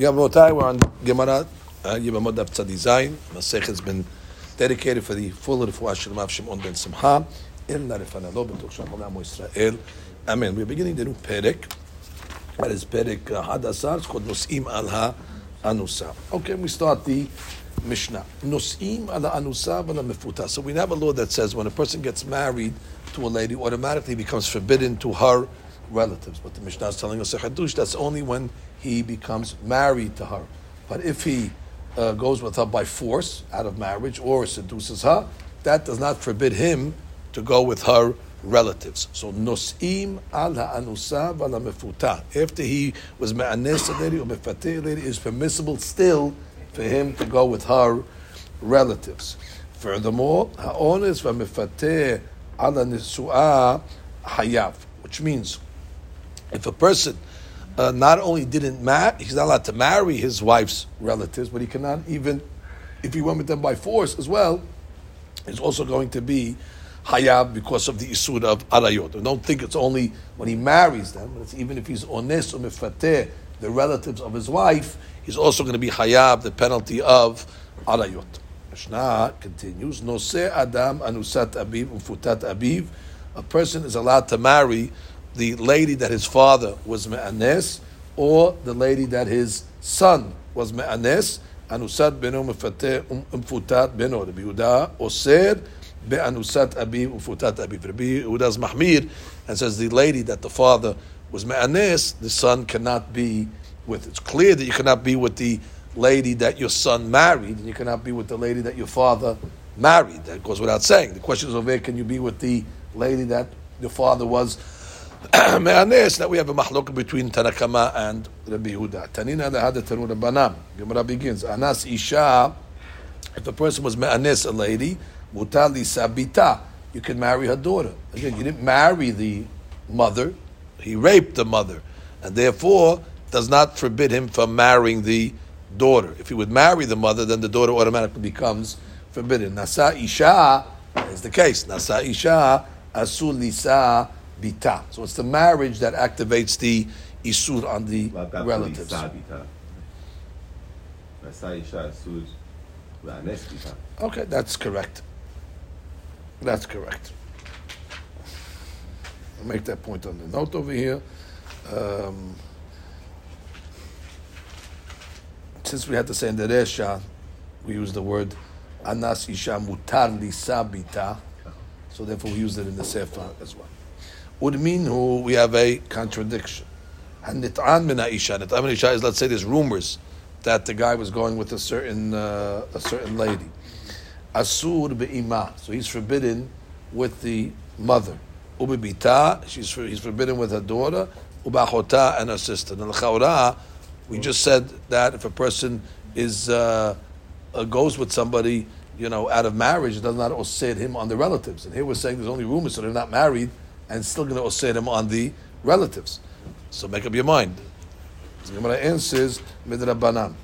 Yavotai, we're on Gemara, uh, Yevamot Daf Tzadi Masech has been dedicated for the full refuah Shalom of Shimon ben Simcha. In Narifana Lo B'tuch Shalom Olam Israel. Amen. We're beginning the new Perek. That is Perek Hadasar. It's called Nos'im Al Ha-Anusa. Okay, we start the Mishnah. Nos'im Al Ha-Anusa Al Ha-Mefuta. So we have a law that says when a person gets married to a lady, automatically becomes forbidden to her relatives. But the Mishnah is telling us a Hadush, that's only when he becomes married to her. But if he uh, goes with her by force, out of marriage, or seduces her, that does not forbid him to go with her relatives. So nos'im al ha'anusa vala mefuta. After he was me'anes a lady or mefateh lady, is permissible still for him to go with her relatives. Furthermore, ha'ones v'mefateh ala nisu'ah hayav, which means if a person uh, not only didn't marry, he's not allowed to marry his wife's relatives, but he cannot even, if he went with them by force as well, he's also going to be hayab because of the isur of arayot. And don't think it's only when he marries them, but it's even if he's ones or mifateh, the relatives of his wife, he's also going to be hayab, the penalty of arayot. Mishnah continues, Nose Adam anusat abiv ufutat abiv. A person is allowed to marry the lady that his father was me'anes, or the lady that his son was me'anes, anusat beno mefateh umm umfutat umm beno. Rabbi Yehuda osir be'anusat abi umfutat abi. Rabbi Yehuda's mahmir, and says the lady that the father was me'anes, the son cannot be with. It's clear that you cannot be with the lady that your son married, and you cannot be with the lady that your father married. That goes without saying. The question is over can you be with the lady that your father was Me'anes, that we have a mahlok between Tanna Kamma and Rabbi Huda. Tanina lehada tanu Rabbanam. Gemara begins. Anas isha, if a person was me'anes, a lady, mutali sabita, you can marry her daughter. Again, you didn't marry the mother, he raped the mother, and therefore does not forbid him from marrying the daughter. If he would marry the mother, then the daughter automatically becomes forbidden. Nasa isha is the case. Nasa isha asul lisa bita. So it's the marriage that activates the isur on the relatives. Okay, that's correct. That's correct. I'll make that point on the note over here. Um, since we had to say in the Resha, we use the word anas isha mutar lisa bita, so therefore we use it in the Sefer as well. Udminhu, we have a contradiction. And nit'an min ha'isha. Nit'an min is, let's say there's rumors that the guy was going with a certain, uh, a certain lady. Asur be'ima. So he's forbidden with the mother. Ubibita, she's he's forbidden with her daughter. Ubachota and her sister. And al we just said that if a person is uh, uh, goes with somebody, you know, out of marriage, it does not osir him on the relatives. And here we're saying there's only rumors, so they're not married and still going to osir him on the relatives. So make up your mind. The Gemara answers midrabanan.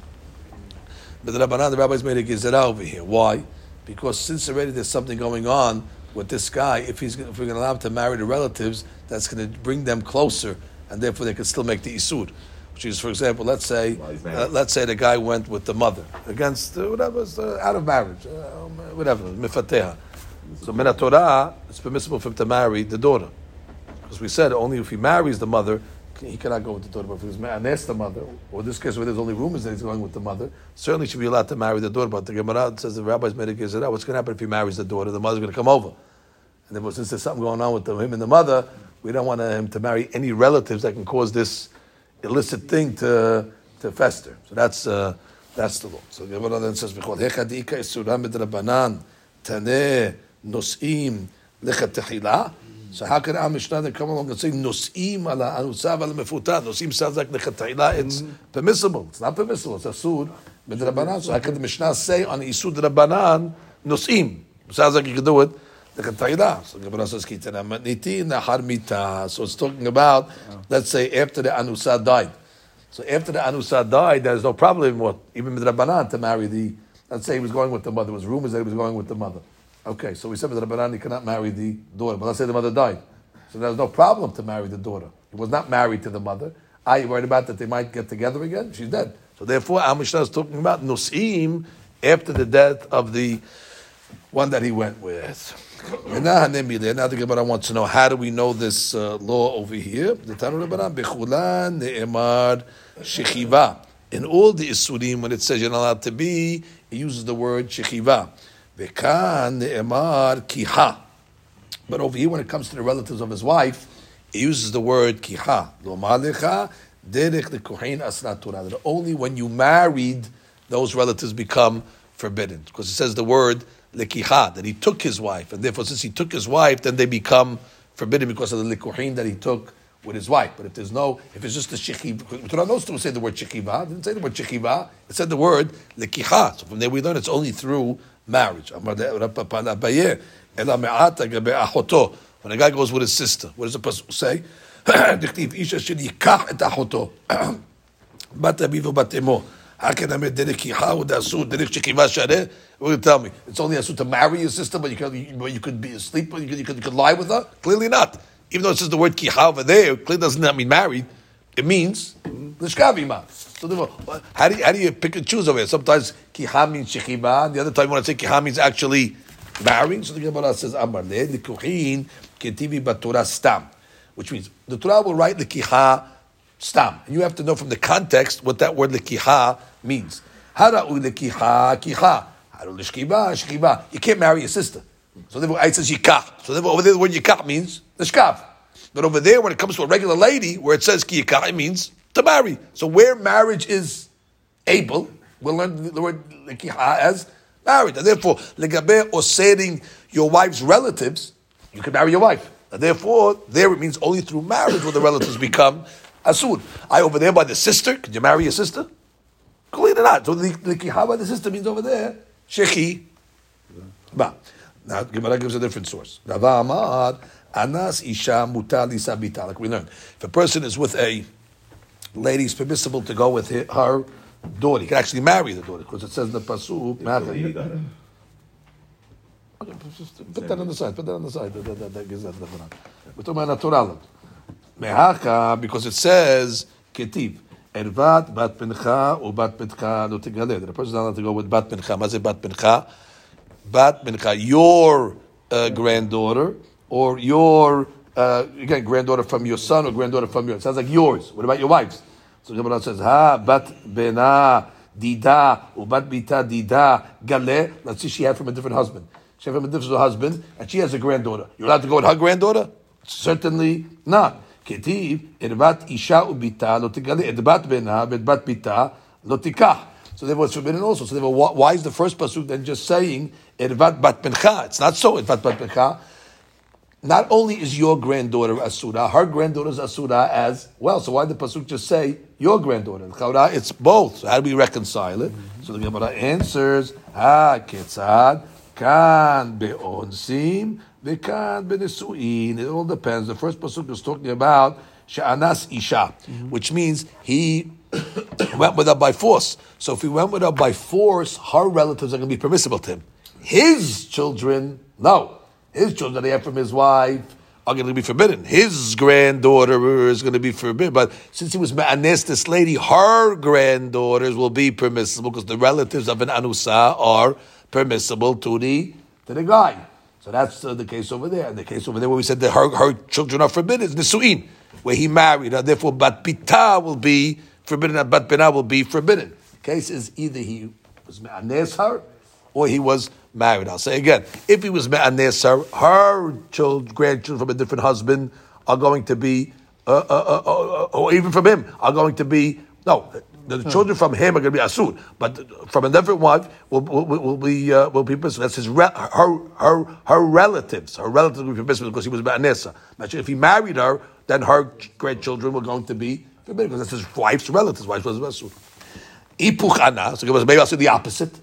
Midrabanan, the rabbis made a gezerah over here. Why? Because since already there's something going on with this guy, if he's if we're going to allow him to marry the relatives, that's going to bring them closer, and therefore they can still make the isur. Which is, for example, let's say, uh, let's say the guy went with the mother against uh, whatever, uh, out of marriage, uh, whatever, mifateha. So min Torah, it's permissible for him to marry the daughter, because we said only if he marries the mother, he cannot go with the daughter. But if he's anes the mother, or in this case where there's only rumors that he's going with the mother, certainly should be allowed to marry the daughter. But the Gemara says the rabbis made a gezerah. What's going to happen if he marries the daughter? The mother's going to come over, and then since there's something going on with the, him and the mother, we don't want him to marry any relatives that can cause this illicit thing to to fester. So that's uh, that's the law. So the Gemara then says, nos'im lechatechila. So how can our Mishnah come along and say nos'im ala anusav ala mefuta? Nos'im sounds like lechatechila. It's permissible. It's not permissible. It's asur midrabanan. So how can the Mishnah say on isur drabanan nos'im? Sounds like you can do it. So Gemara says kitana matniti nahar mita. So it's talking about let's say after the anusa died. So after the anusa died, there's no problem with even midrabanan to marry the. Let's say he was going with the mother. There was rumors that he was going with the mother. Okay, so we said that Rabbanan cannot marry the daughter, but let's say the mother died. So there's no problem to marry the daughter. He was not married to the mother. Are you worried about that they might get together again? She's dead. So therefore, our Mishnah is talking about Nusim after the death of the one that he went with. And now, now the Gemara wants to know how do we know this uh, law over here? The. In all the Isurim, when it says you're not allowed to be, it uses the word Shechiva. Vekan Ne'emar Kiha. But over here, when it comes to the relatives of his wife, he uses the word Kiha. Lo Malecha Derech Lekuhin Asnatura. That only when you married, those relatives become forbidden. Because it says the word lekiha, that he took his wife, and therefore since he took his wife, then they become forbidden because of the likuhin that he took with his wife. But if there's no, if it's just the shechiva, Torah knows to say the word shechiva, didn't say the word shechiva, it said the word lekiha. So from there we learn it's only through marriage. When a guy goes with his sister, what does the person say? בת אביו ובת אמו. How can I make derek kicha with asur derek shekiva shareh? What you tell me? It's only asur to marry your sister, but you could, but you could be asleep, but you could, you could, you could lie with her. Clearly not. Even though it says the word kicha over there, clearly doesn't that mean married. It means l'shkavima. So therefore, how do you, how do you pick and choose over here? Sometimes kicha means shechiva, the other time when I say kicha means actually marrying. So the Gemara says amar le likuhin ketivi batura stam, which means the Torah will write the kicha stam. And you have to know from the context what that word lekiha means. Hara'u lekiha kiha. Haru lishkiba shkiba. You can't marry your sister. So therefore, it says yikah. So therefore, over there, the word yikah means the shkav. But over there, when it comes to a regular lady, where it says kiyikah, it means to marry. So where marriage is able, we'll learn the word lekiha as married. And therefore, or saying your wife's relatives, you can marry your wife. And therefore, there it means only through marriage will the relatives become asur. I over there by the sister. Could you marry your sister? Clearly not. So the, the kiha by the sister means over there shechi. Ba. Now Gemara gives a different source. Rava Amar Anas Isha Mutar Sabita. Like we learned, if a person is with a lady, it's permissible to go with her daughter. He can actually marry the daughter because it says in the pasuk. Put that on the side. Put that on the side. That, that, We're talking about natural. Mehaka, because it says, Ketiv, Ervat bat or bat pincha lo tigaleh. The person is not allowed to go with bat. What is bat pincha? Bat pincha, your uh, granddaughter, or your, uh, again, granddaughter from your son or granddaughter from your, it sounds like yours. What about your wives? So the Gemara says, Ha, bat bena, dida, ubat bita, dida, galeh. Let's see, she had from a different husband. She had from a different husband, and she has a granddaughter. You're allowed to go with her granddaughter? Certainly not. כתיב, ערבת אישה וביתה לא תגלה, את בת בנה ואת בת ביתה לא תיקח. So therefore it's forbidden also. So therefore, why is the first pasuk then just saying Ervat bat bencha? It's not so. Ervat bat bencha. Not only is your granddaughter asura, her granddaughter is asura as well. So why did the pasuk just say your granddaughter? It's both. So how do we reconcile it? So the Gemara answers, Ha ketzad kan beonsim Vekan benesuin. It all depends. The first pasuk is talking about she'anas isha, mm-hmm. which means he went with her by force. So if he went with her by force, her relatives are going to be permissible to him. His children, no. His children that he had from his wife are going to be forbidden. His granddaughter is going to be forbidden. But since he was ma'anes, this lady, her granddaughters will be permissible because the relatives of an anusa are permissible to the to the guy. So that's uh, the case over there. And the case over there where we said that her, her children are forbidden is Nisu'in, where he married her. Therefore, Bat Pita will be forbidden and Bat Bina will be forbidden. The case is either he was Me'anes her or he was married. I'll say again, if he was Me'anes her, children, grandchildren from a different husband are going to be, uh, uh, uh, uh or even from him, are going to be, no, the children from him are going to be asur, but from a different wife will, will, will be uh, will be permissible. That's his re- her her her relatives. Her relatives will be permissible because he was Ba'anessa. If he married her, then her grandchildren were going to be forbidden because that's his wife's relatives. Wife was asur. Ipuch ana. So maybe I'll say the opposite,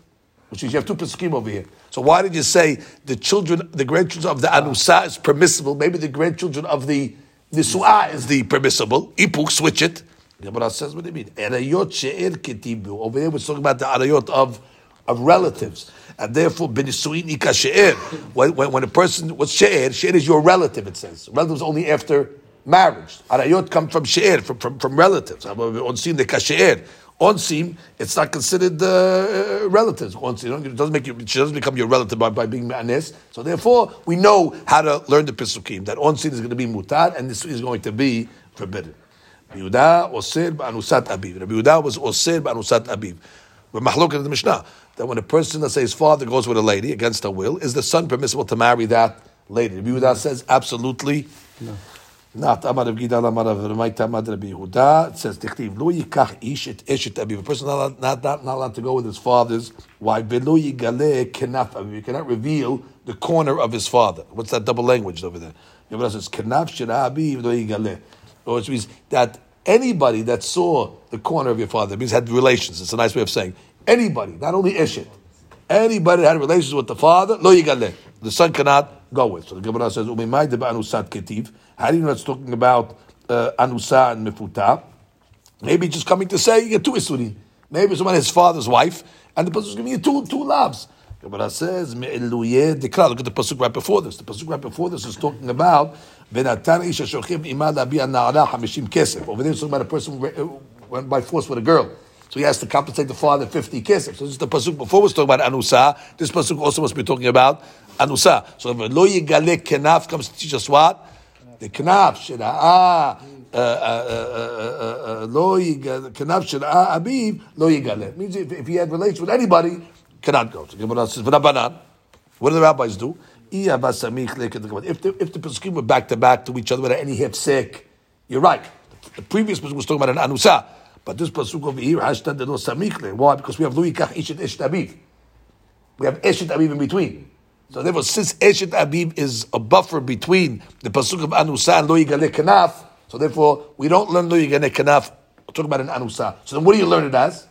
which is you have two pesukim over here. So why did you say the children, the grandchildren of the anusa is permissible? Maybe the grandchildren of the nisuah is the permissible. Ipuk, switch it. Gemara says what you mean? Arayot she'er ketibu. Over there we're talking about the arayot of, of relatives. And therefore, benisuin ika she'er. When, a person, what's she'er? She'er is your relative, it says. Relatives only after marriage. Arayot come from she'er, from, from, from relatives. On seen the kashe'er. Onsim, it's not considered uh, relatives. Onsim, it doesn't make you, she doesn't become your relative by, by being ma'anes. So therefore, we know how to learn the pisukim that onsim is going to be mutar and this is going to be forbidden. Yehuda osir ba'anusat abiv. Rabbi Yehuda was osir ba'anusat abiv. We're mahlok in the Mishnah that when a person, let's say his father goes with a lady against her will, is the son permissible to marry that lady? Rabbi Yehuda says absolutely no. Not Amar Rav Gidal Amar Rav Ramaita Amar Rabbi Yehuda. It says Tichtiv Lo Yikach Ish Et Eshet Abiv. A person not, not, not, not allowed to go with his father's wife. Velo Yigale Kenaf Abiv. You cannot reveal the corner of his father. What's that double language over there? Yehuda says Kenaf Shira Abiv Lo Yigale. Which means that anybody that saw the corner of your father means had relations. It's a nice way of saying anybody, not only Eshet. Anybody that had relations with the father, Lo Yigale. The son cannot go with. So the Gemara says, "Umimai de ba'anusat ketiv." How do you know it's talking about uh, anusa and mefuta? Maybe just coming to say you get two isuri. Maybe someone his father's wife, and the pasuk is giving you two two loves. Gemara says, "Me'eluyeh dekra." Look at the pasuk right before this. The pasuk right before this is talking about "Venatan isha shochim imad na'ara hamishim kesef." Over there, it's talking about a person who went by force with a girl. So he has to compensate the father 50 kesef. So this is the pasuk before was talking about anusa. This pasuk also must be talking about anusa. So if lo yigale kenaf comes to teach us what? The kenaf shira'ah uh, uh, uh, lo kenaf shira'ah abiv lo yigale. Means if, he had relations with anybody, cannot go. So Gemara says, v'nabanan. What do the rabbis do? If the, if the were back to back to each other without any sick, you're right. The previous Pasuk was talking about an anusa. But this pasuk over here, hashtag the samichle. Why? Because we have Lo Yikach Ishet Eshet. We have Eshet Abiv in between. So therefore, since Eshet Abiv is a buffer between the pasuk of Anusa and Lo Yigale Kanaf, so therefore we don't learn Lo Yigale Kanaf. Talk about an Anusa. So then, what do you learn it as?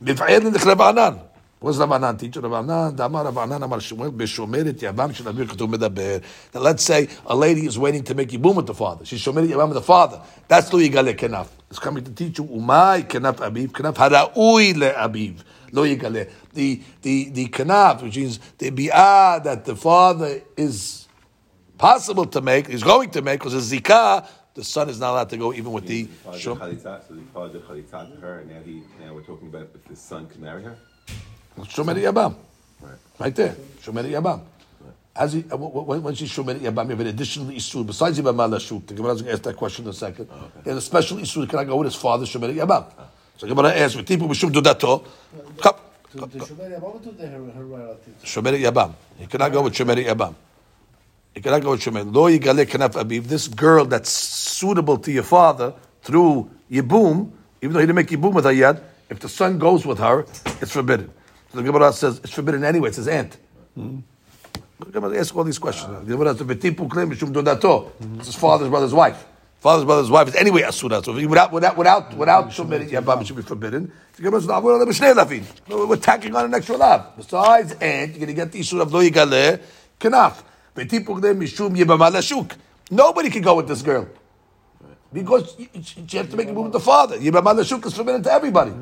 What's Rabbanan teacher? Rabbanan, Damar Rabbanan Amar Shmuel B'Shomeret Yavam Shel Abir Medaber. That let's say a lady is waiting to make yibum with the father. She's Shomeret Yavam with the father. That's Lo Yigale Kenaf. It's coming to teach you Umay Kenaf Abiv Kenaf Haraui Le Abiv Lo Yigale. The the the Kenaf, which means the bi'ah that the father is possible to make, is going to make, because the zikah the son is not allowed to go even with the. So the father did chalitza to her, and now he now we're talking about if the son can marry her. Shomeri Yabam. Right. right there. Shomeri Yabam. As he, uh, when, when she's Shomeri Yabam, you have an additional Isur, besides Yabam Lashuk. The Gemara is going to ask that question in a second. Oh, okay. He a special Isur, can I go with his father, Shomeri Yabam? Ah. So the Gemara asks, V'tipu B'shum Dudato. Come. Shomeri Yabam. He cannot go with Shomeri Yabam. He cannot go with Shomeri. Lo Yigale Kanaf Abiv. This girl that's suitable to your father through Yibum, even though he didn't make Yibum with her yet, if the son goes with her, it's forbidden. So the Gemara says it's forbidden anyway. It's his aunt. Mm-hmm. The Gemara asks all these questions. The Gemara says "V'tipu claim mishum dodato." It's his father's brother's wife. Father's brother's wife is anyway asura. So without without without without shomeri yabam should be forbidden. The Gemara says We're tacking on an extra love. Besides aunt, you're going to get the issue of lo yigaleh kenaf. V'tipu claim mishum yibam lashuk. Nobody can go with this girl. Because you have to make a move with the father. Yibam lashuk is forbidden to everybody.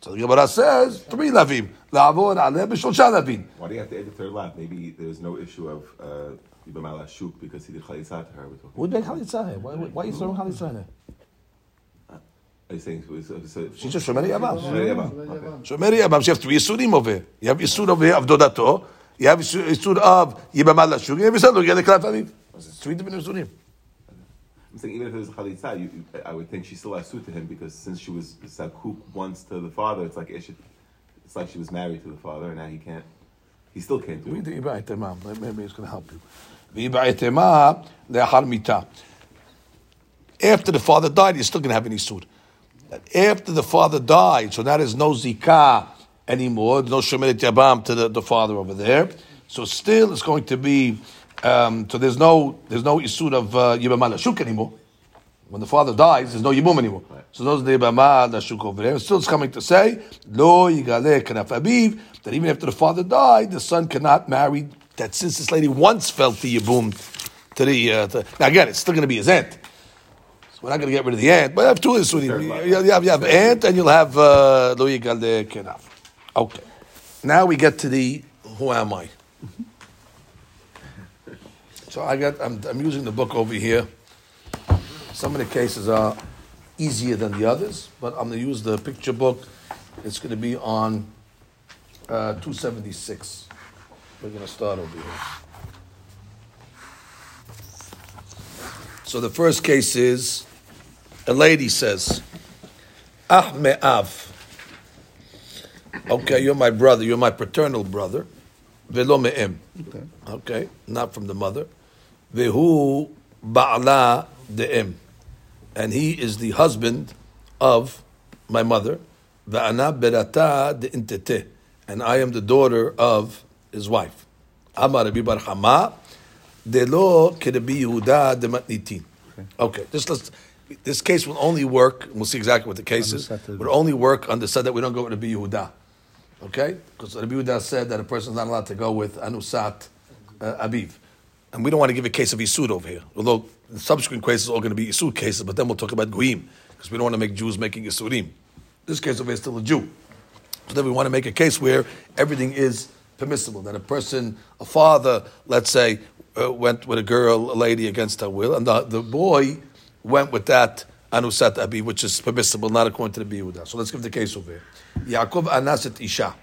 So the Gemara says three lavim. La'avor aleh b'shosha lavim. Why do you have to add the third lav? Maybe there's no issue of uh, Yibam uh, shuk because he did chalitza to her. Who did chalitza? Why, why are you throwing chalitza in it? Are you saying so, so, so, she's just Shomeri Yabam? Shomeri Yabam. She has three Yisurim over here. You have Yisur over here of Dodato. You have Yisur of Yibam shuk. You have Yisur of Yibam Aviv. Three different Yisurim. I'm saying even if it was chalitza, you, I would think she still has suit to him because since she was sakuk once to the father, it's like it's like she was married to the father, and now he can't. He still can't do it. Maybe it's going to help you. After the father died, you're still going to have any suit. After the father died, so now there's no zikah anymore, no shemeret yabam to the, the father over there. So still, it's going to be um, so there's no there's no isur of uh, yibama lashuk anymore. When the father dies, there's no yibum anymore. Right. So those the yibama lashuk over there. Still, it's coming to say lo yigale kanaf abiv that even after the father died, the son cannot marry. That since this lady once felt the yibum to the uh, to, now again, it's still going to be his aunt. So we're not going to get rid of the aunt, but I have two isurim. You, you have you have aunt and you'll have uh, lo yigale kanaf. Okay. Now we get to the who am I? So I got, I'm, I'm using the book over here. Some of the cases are easier than the others, but I'm going to use the picture book. It's going to be on uh, 276. We're going to start over here. So the first case is a lady says, Ah me'av. Okay, you're my brother, you're my paternal brother. Velo me'em. Okay. Okay, not from the mother. Vehu ba'ala de'em. And he is the husband of my mother. Ve'ana berata de'intete. And I am the daughter of his wife. Amar Rabbi Bar Chama, delo kerebi Yehuda dematnitin. Okay, this let's, this case will only work. And we'll see exactly what the case is. Will only work on the side that we don't go with Rabbi Yehuda. Okay, because Rabbi Yehuda said that a person is not allowed to go with anusat uh, abiv, and we don't want to give a case of isud over here. Although the subsequent cases are all going to be isud cases, but then we'll talk about guim because we don't want to make Jews making isurim. This case over here is still a Jew. So then we want to make a case where everything is permissible. That a person, a father, let's say, uh, went with a girl, a lady against her will, and the, the boy went with that anusat abi, which is permissible, not according to the Yehuda. So let's give the case over here. Yaakov anaset isha.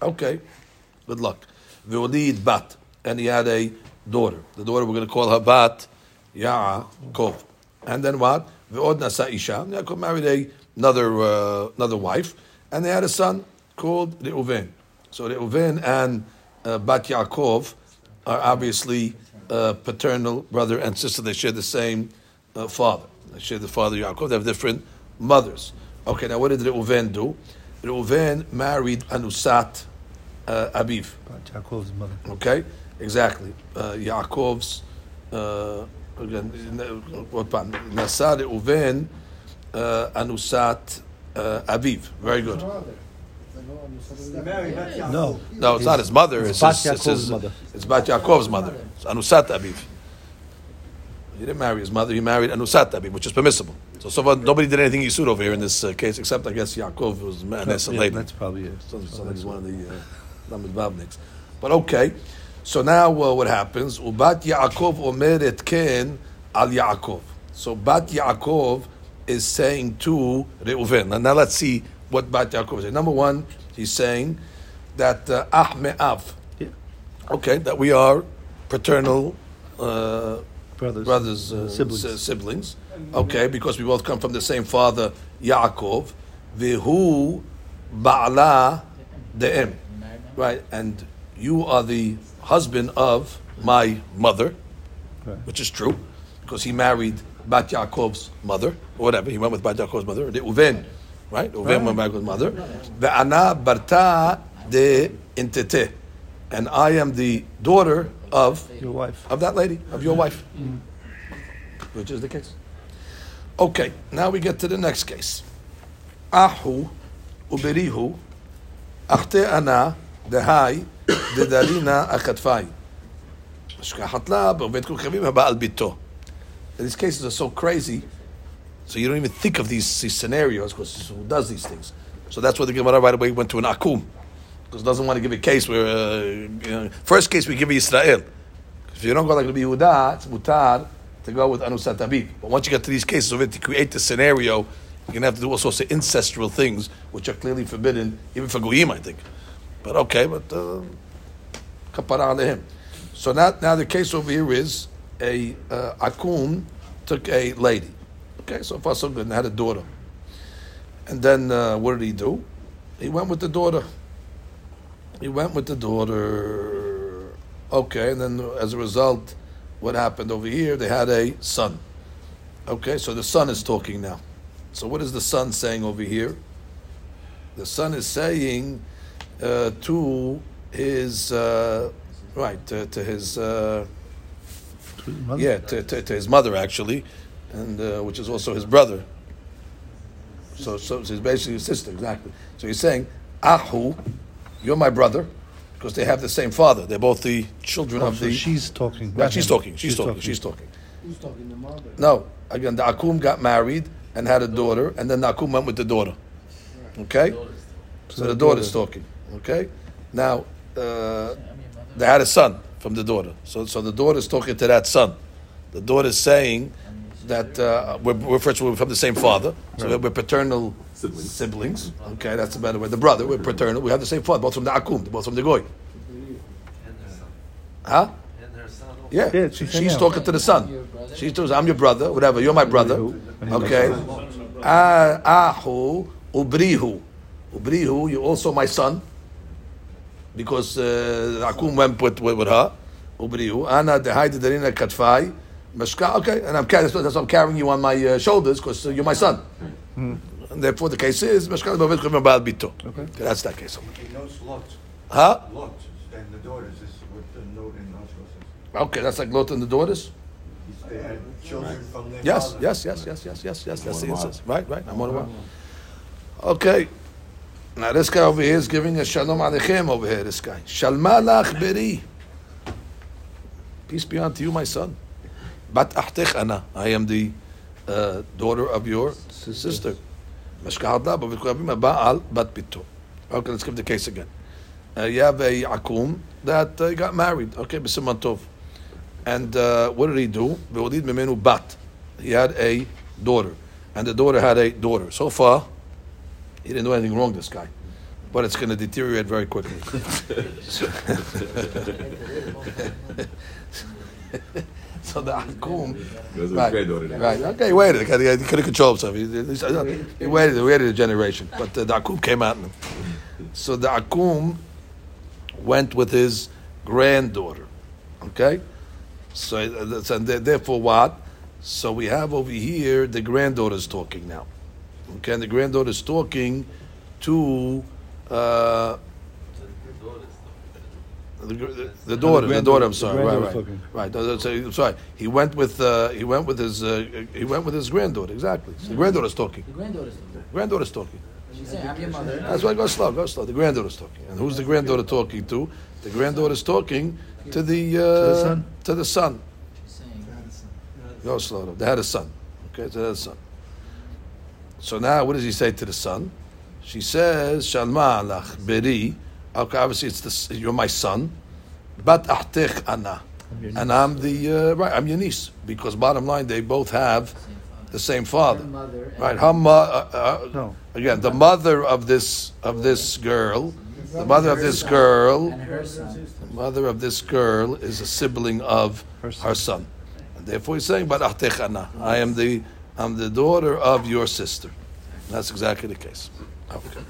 Okay, good luck. Veolid bat, and he had a daughter. The daughter we're going to call her bat Yaakov. And then what? Veod nasa isha. Yaakov married a, another uh, another wife, and they had a son called Reuven. So Reuven and uh, Bat Yaakov are obviously uh, paternal brother and sister. They share the same uh, father. They share the father Yaakov. They have different mothers. Okay, now what did Reuven do? Reuven married Anusat uh, Abiv. But Yaakov's mother. Okay, exactly. Uh, Yaakov's uh, again, what part? Nasa Reuven uh, Anusat uh, Aviv. Very good. No. No, it's not his mother. It's, Bat his, it's, his, mother. it's Bat Yaakov's mother. It's Anusat Aviv. He didn't marry his mother. He married Anusat Aviv, which is permissible. So, so far, nobody did anything Yisud over here in this uh, case, except I guess Yaakov was Manes Yeah, lady. that's probably it. So, so he's one of the uh, But okay, so now uh, what happens? Ubat Yaakov omeret ken al Yaakov. So Bat Yaakov is saying to Reuven. And now let's see what Bat Yaakov is saying. Number one, he's saying that uh, Ah me'av. Yeah. Okay, that we are paternal uh, Brothers. brothers, uh, Siblings. siblings. siblings. Okay, because we both come from the same father, Yaakov. Vihu ba'ala de'em. Right, and you are the husband of my mother, Right. which is true, because he married Bat Yaakov's mother, or whatever. He went with Bat Yaakov's mother, the Reuven, right? Reuven went back with mother. Ve'ana barta de intete. And I am the daughter of Your wife. of that lady, of your mm-hmm. wife, mm-hmm. which is the case. Okay, now we get to the next case. Ahu uberihu achte ana dehai dedarina akatfai. Shkahat la b'ovet kol chavim haba bito. These cases are so crazy, so you don't even think of these, these scenarios because who does these things? So that's why the Gemara right away went to an akum because doesn't want to give a case where uh, you know, first case we give you Israel. If you don't go like Rabbi Yehuda, it's mutar to go with Anusat Aviv. But once you get to these cases of it, to create the scenario, you're going to have to do all sorts of ancestral things, which are clearly forbidden, even for Goyim, I think. But okay, but uh, kapara alehim. So now, now the case over here is a uh, Akum took a lady. Okay, so far so good, and had a daughter. And then uh, what did he do? He went with the daughter. He went with the daughter. Okay, and then as a result, what happened over here? They had a son. Okay, so the son is talking now. So what is the son saying over here? The son is saying uh, to his uh, right to, to his uh, To yeah to, to, to his mother actually, and uh, which is also his brother. So so he's basically his sister exactly. So he's saying Ahu, you're my brother, because they have the same father. They're both the children Oh, of so the. she's talking. Right, not she's him. talking. She's, talking. She's talking. Who's talking the mother? No, again, the Akum got married and had a daughter, and then the Akum went with the daughter. Okay, so the daughter's talking. Okay, now uh, they had a son from the daughter. So, so the daughter's talking to that son. The daughter's saying that uh, we're, we're first we're from the same father, so we're, we're paternal Siblings. siblings. Okay, that's a better way. The brother, we're paternal. We have the same father, both from the akum, both from the goy. Huh? Yeah, Yeah, she- she she's talking to the son. She's talking, I'm your brother, whatever. You're my brother. Okay. Ah, Ahu ubrihu, ubrihu. You're also my son, because uh, Akum went with, with, with her. Ubrihu. Ana dehayde darina katfai. Mashka. Okay, and I'm carrying. That's why I'm carrying you on my uh, shoulders because uh, you're my son. And therefore, the case is Mashka b'avet kovim ba'al bito. Okay, that's that case. He knows Lot. Huh? Lot and the daughters is what the note in Oslo says. Okay, that's like Lot and the daughters. They had children from their Yes, father. yes, yes, yes, yes, yes, yes. That's the Amor instance. Right, right. I'm on one. Okay. Now this guy over here is giving a shalom aleichem over here. This guy, shalma lach beri. Peace be unto you, my son. Bat ahtech ana. I am the uh, daughter of your sister. Mashkahad la b'vikoyavim ba'al bat bito. Okay, let's give the case again. Uh, you have a akum that uh, got married. Okay, b'siman tov. And uh, what did he do? Ve'olid memenu bat. He had a daughter, and the daughter had a daughter. So far, he didn't do anything wrong. This guy, but it's going to deteriorate very quickly. so the akum. There's Right, right. Okay, he waited. He couldn't control himself. He, he, he waited. He waited a generation, but uh, the akum came out. So the akum went with his granddaughter. Okay, so uh, and therefore what? So we have over here the granddaughter's talking now. Okay, and the granddaughter's talking to uh, the, the, the daughter. The daughter. I'm sorry. Right, right, right. no, that's- I'm sorry. He went with uh, he went with his uh, he went with his granddaughter. Exactly. So the granddaughter's talking. The granddaughter's talking. Granddaughter's talking. She's saying, I'm your mother. That's why go slow, go slow. The granddaughter's talking. And who's the granddaughter talking to? The granddaughter's talking to the uh, the son? To the son. Go slow. They had a son. Okay, so they had a son. So now, what does he say to the son? She says, "Shalma lach beri." Okay, obviously it's the, you're my son, but ahtich ana, and I'm the uh, right. I'm your niece because bottom line, they both have the same father. Her mother Right? Her mo- uh, uh, No. Again, the mother of this of this girl, the mother of this girl, and her son. the mother of this girl is a sibling of Her her son. son. And therefore, he's saying, "But ahtechana, I am the I'm the daughter of your sister." That's exactly the case. Okay.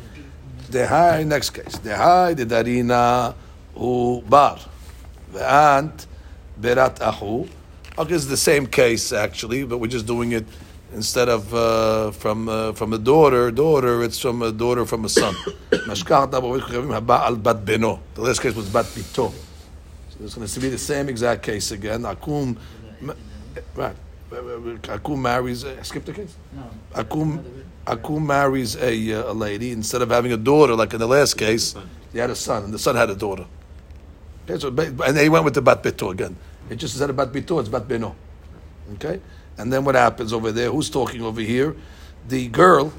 Dehai, next case. Dehai the darina u bar, ve'ant berat ahu. Okay, it's the same case actually, but we're just doing it instead of uh, from uh, from a daughter, daughter. It's from a daughter from a son. Mashkach dabo v'chayavim haba al bat beno. The last case was bat bito. So it's going to be the same exact case again. Akum, right? Akum marries. Uh, skip the case. No. Akum, Akum marries a, uh, a lady instead of having a daughter, like in the last case, he had a son, and the son had a daughter. Okay, so, and they went with the bat bito again. It just of bat bito, it's bat beno. Okay, and then what happens over there? Who's talking over here? The girl,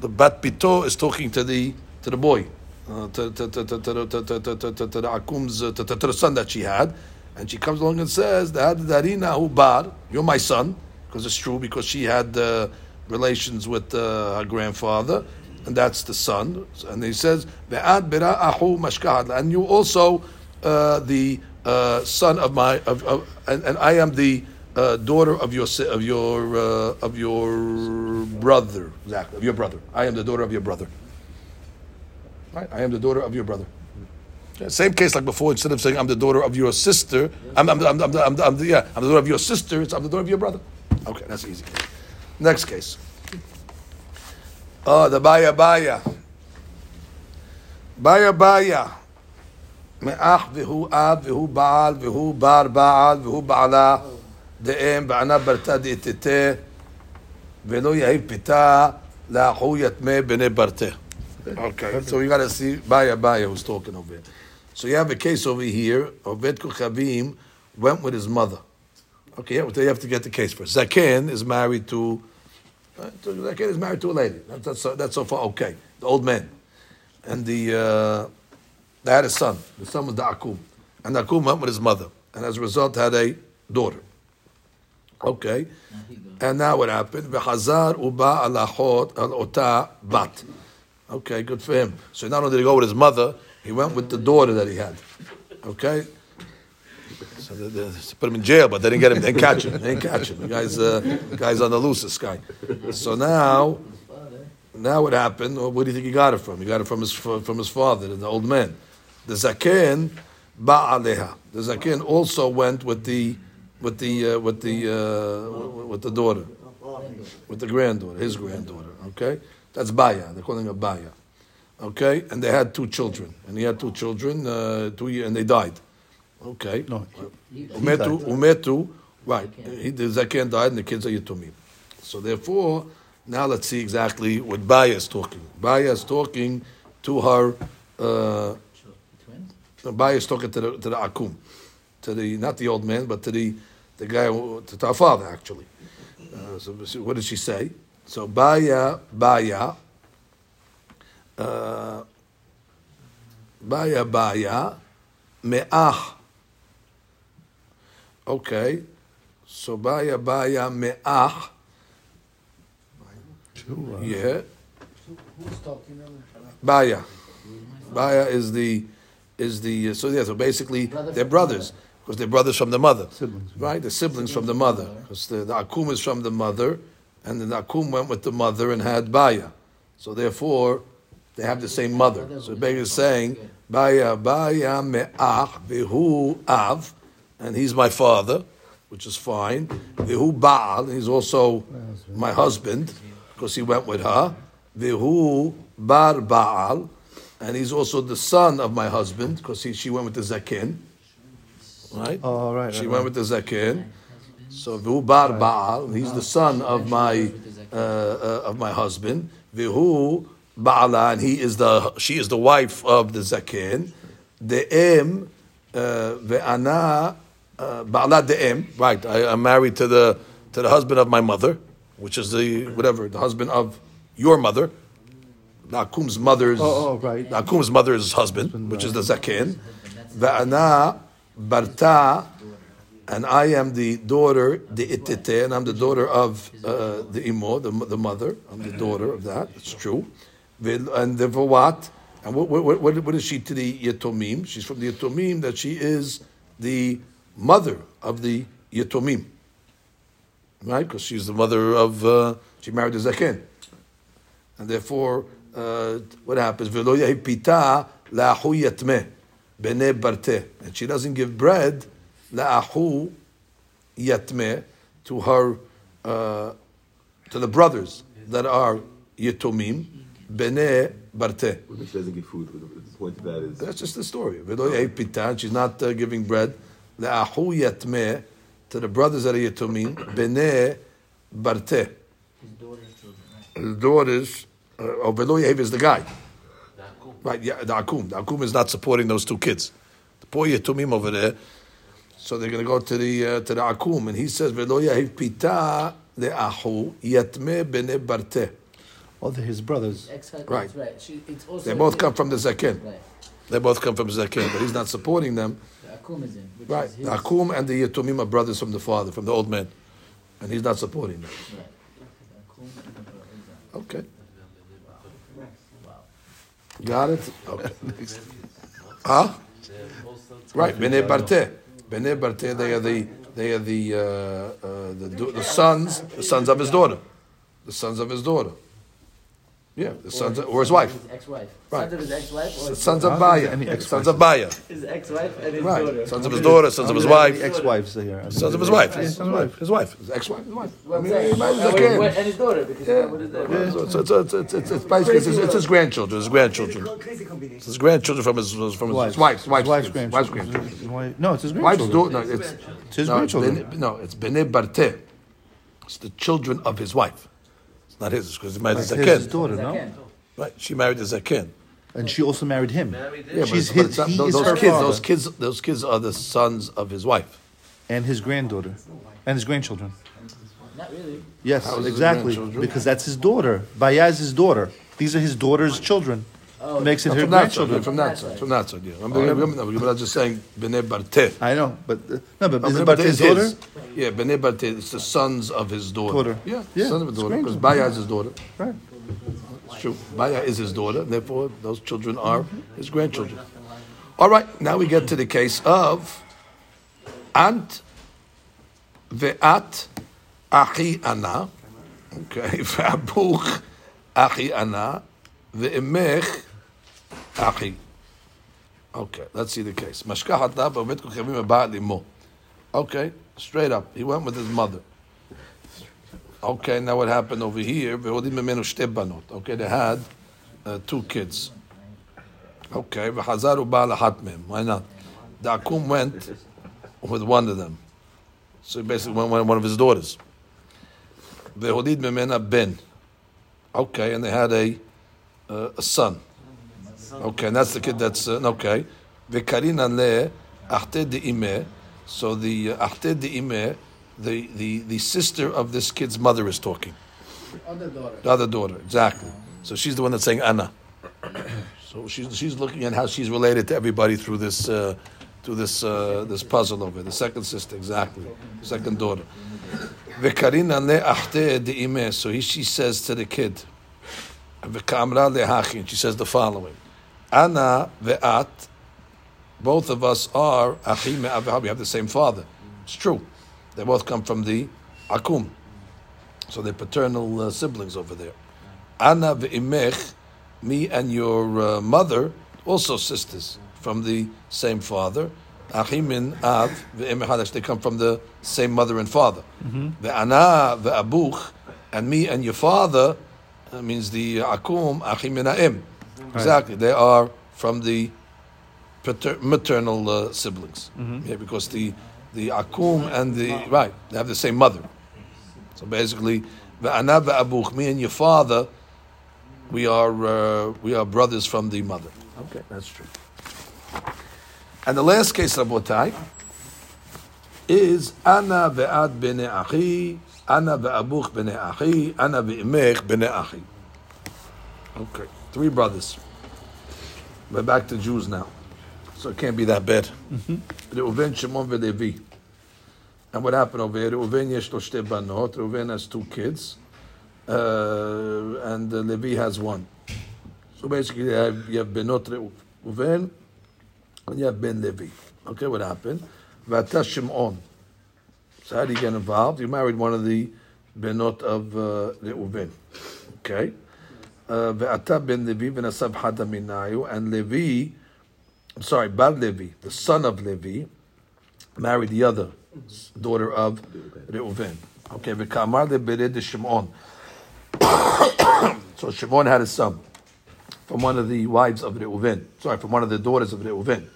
the bat bito, is talking to the to the boy, uh, to, to, to, to, to, to, to, to, the Akum's, uh, to, to, the son that she had, and she comes along and says, "Dad, Darina bar, you're my son," because it's true because she had uh, relations with uh, her grandfather, and that's the son. And he says, "Ve'ad ahu mashkahad," and you also uh, the uh, son of my of, of and, and I am the uh, daughter of your of your uh, of your brother exactly of your brother. I am the daughter of your brother. Right, I am the daughter of your brother. Same case like before. Instead of saying I'm the daughter of your sister, I'm, I'm, I'm, I'm, I'm, I'm the, yeah, I'm the daughter of your sister. It's I'm the daughter of your brother. Okay, that's easy. Next case. Oh, the baya baya. Baya baya. מאח והוא אב והוא בעל והוא בר בעל והוא בעלה דאם בענה ברתה דאתתה ולא יהיב פיתה לאחו יטמא בני ברתה. Okay, so you got to see Baya Baya who's talking over here. So you have a case over here. Oved Kuchavim went with his mother. Okay, yeah, well, you have to get the case first. Zaken is married to. uh, to- Zaken is married to a lady. That- That's so, that's so far okay. The old man, and the uh, they had a son. The son was the Akum, and the Akum went with his mother, and as a result had a daughter. Okay. And now what happened? Uba al bat. Okay, good for him. So not only did he go with his mother, he went with the daughter that he had. Okay. So they, they, put him in jail, but they didn't get him. They didn't catch him. They didn't catch him. The guy's, uh, guy's on the loose. This guy. So now, now what happened? Well, where do you think he got it from? He got it from his from his father, the old man. The zaken ba'aleha. The zaken also went with the with the uh, with the uh, with the daughter, with the granddaughter, his granddaughter. Okay, that's baya. They're calling her baya. Okay, and they had two children, and he had two children, uh, two and they died. Okay, No, umetu umetu. Right, he, the zaken died, and the kids are yatumim. So therefore, now let's see exactly what baya is talking. Baya is talking to her. Uh, Baya is talking to the to the akum, to the not the old man, but to the the guy who- to our father actually. Uh, so so what did she say? So Baya Baya. Uh, baya Baya Me'ach. Okay, so Baya Baya Me'ach. Sure. Uh, yeah. Baya. Baya is the is the uh, so yeah so basically Brother they're brothers. because they're brothers from the mother. Siblings. right. The siblings from the mother. Because the, the akum is from the mother and then the akum went with the mother and had Baya. So therefore they have the same mother. So basically saying Baya Baya me'ach vihu av and he's my father which is fine vihu Baal he's also my husband because he went with her vihu bar Baal and he's also the son of my husband because she went with the zaken, right? Oh, right, She right, went right. with the zaken. So Vihu bar Baal, he's the son of my uh, uh, of my husband. Vihu Baala, and he is the she is the wife of the zaken. De'em uh, ve'ana de'em. Right, I, I'm married to the to the husband of my mother, which is the whatever the husband of your mother. Nakum's mother's Oh, oh, right. Nakum's mother's husband, which is the zaken. Ve'ana barta, and I am the daughter, the itite, and I'm the daughter of uh, the imo, the, the mother. I'm the daughter of that. It's true. And therefore what? And what, what, what, what is she to the yatomim? She's from the yatomim that she is the mother of the Yetomim. Right? Because she's the mother of, uh, she married the zaken. And therefore, uh, what happens? V'lo yahi pita la'ahu yatmeh b'nei barte. And she doesn't give bread la'ahu yatmeh to her, uh, to the brothers that are yetomim b'nei barte. She doesn't give food? The point of that is That's just the story. V'lo yahi pita. and She's not uh, giving bread la'ahu yatmeh to the brothers that are yatomim b'nei barte. His daughter's children, right? the daughters, uh, oh, Velo Yehiv is the guy. Right, yeah, the Akum. The Akum is not supporting those two kids. The poor Yetumim over there, so they're going to go to the uh, to the Akum, and he says, Velo Yehiv pita le'ahu yatme bene barte. Oh, they're his brothers. Ex- Right. right. right. She, it's also They both come from the Zaken. Right. They both come from Zaken, but he's not supporting them. The Akum is in. Which Right, Is his, Akum and the Yetumim are brothers from the father, from the old man, and he's not supporting them. Right. The Akum and the brother, Okay, got it. Okay. Huh? Right, Bnei Barte. Bnei Barte, they are the they are the uh, uh, the, the sons, the sons of his daughter, the sons of his daughter. Yeah, the sons of, or his wife, His ex-wife. Right. Sons of his ex-wife or his, sons of Baya, sons of Baya, his ex-wife and his right? daughter. Sons of his daughter, sons of his wife, Ex-wives here. sons of his wife, his wife, his wife, his ex-wife, his wife. I Well, I'm mean, saying, he married Zaken. wait, wait, and his daughter because Yeah. what is that? Yeah, so it's, it's, it's, it's, it's, it's basically it's, his- it's his grandchildren, his grandchildren, it's his grandchildren from his from his wife's wife's wife's, wife's kids, wife's grandchildren. grandchildren. His wife- No, it's his Wife's daughter. No, it's, It's his grandchildren. No, it's Bene Barte. It's the children of his wife. It's not his, because he married His, a his daughter, no? Right, she married a Zaken. And she also married him. Yeah, She's but his, it's not- those, is those her kids, father. those kids, those kids are the sons of his wife. And his granddaughter. And his grandchildren. Not really. Yes, How is his exactly. Because that's his daughter. Baya is his daughter. These are his daughter's children. Oh, makes it No, her from that side, grandchildren. from that side, from that side, yeah. Remember, remember, remember, I'm just saying, Bnei Barte. I know, but uh, no, but Oh, isn't Bnei about his daughter? his. Yeah, Bnei Barte, it's the sons of his daughter. Daughter. Yeah, Yeah, son of his daughter, because great. Baya is his daughter. Right. It's true. Baya is his daughter, and therefore those children are his grandchildren. All right, now we get to the case of Ant ve'at achi ana. Okay, ve'abuch achi ana ve'emech Okay, let's see the case. Okay, straight up. He went with his mother. Okay, now what happened over here? Okay, they had uh, two kids. Okay. Why not? The akum went with one of them. So he basically went with one of his daughters. Okay, and they had a uh, a son. Okay, and that's the kid that's uh, okay. Ve'karina le achte de ime. So the uh, achte de ime, the, the the sister of this kid's mother is talking. The Other daughter. The other daughter, exactly. So she's the one that's saying Anna. So she's she's looking at how she's related to everybody through this uh, through this uh, this puzzle over. The second sister, exactly. Second daughter. Vekarina le achte de ime. So he, she says to the kid, Vekamra le hachi, and she says the following: Anna ve'at. Both of us are achi me'av. We have the same father. It's true. They both come from the akum. So they're paternal uh, siblings over there. Anna ve'imech, me and your uh, mother, also sisters from the same father. Achimin av ve'imech they come from the same mother and father. Ve'ana ve'abuch, and me and your father, uh, means the akum, achimin ha'im. Exactly, they are from the pater- maternal uh, siblings. Yeah, because the the akum and the right they have the same mother. So basically, me and your father, we are uh, we are brothers from the mother. Okay, that's true. And the last case, Rabotai, is Ana ve'ad bene achi, Ana ve'abuch bene achi, Ana ve'imech bene achi. Okay, three brothers. We're back to Jews now, so it can't be that bad. Reuven, Shimon, ve'Levi. And what happened over here? Reuven yesh lo shte banot. Reuven has two kids, uh, and uh, Levi has one. So basically, you have, you have benot Reuven, and you have ben Levi. Okay, what happened? Vata Shimon. So how do you get involved? You married one of the benot of uh, Reuven. Okay. Uh, Ve'ata ben Levi v'nasav hada minayu, and Levi, I'm sorry, Bar Levi, the son of Levi, married the other daughter of Reuven. Okay, v'kamar lebered Shimon. So Shimon had a son from one of the wives of Reuven. Sorry, from one of the daughters of Reuven.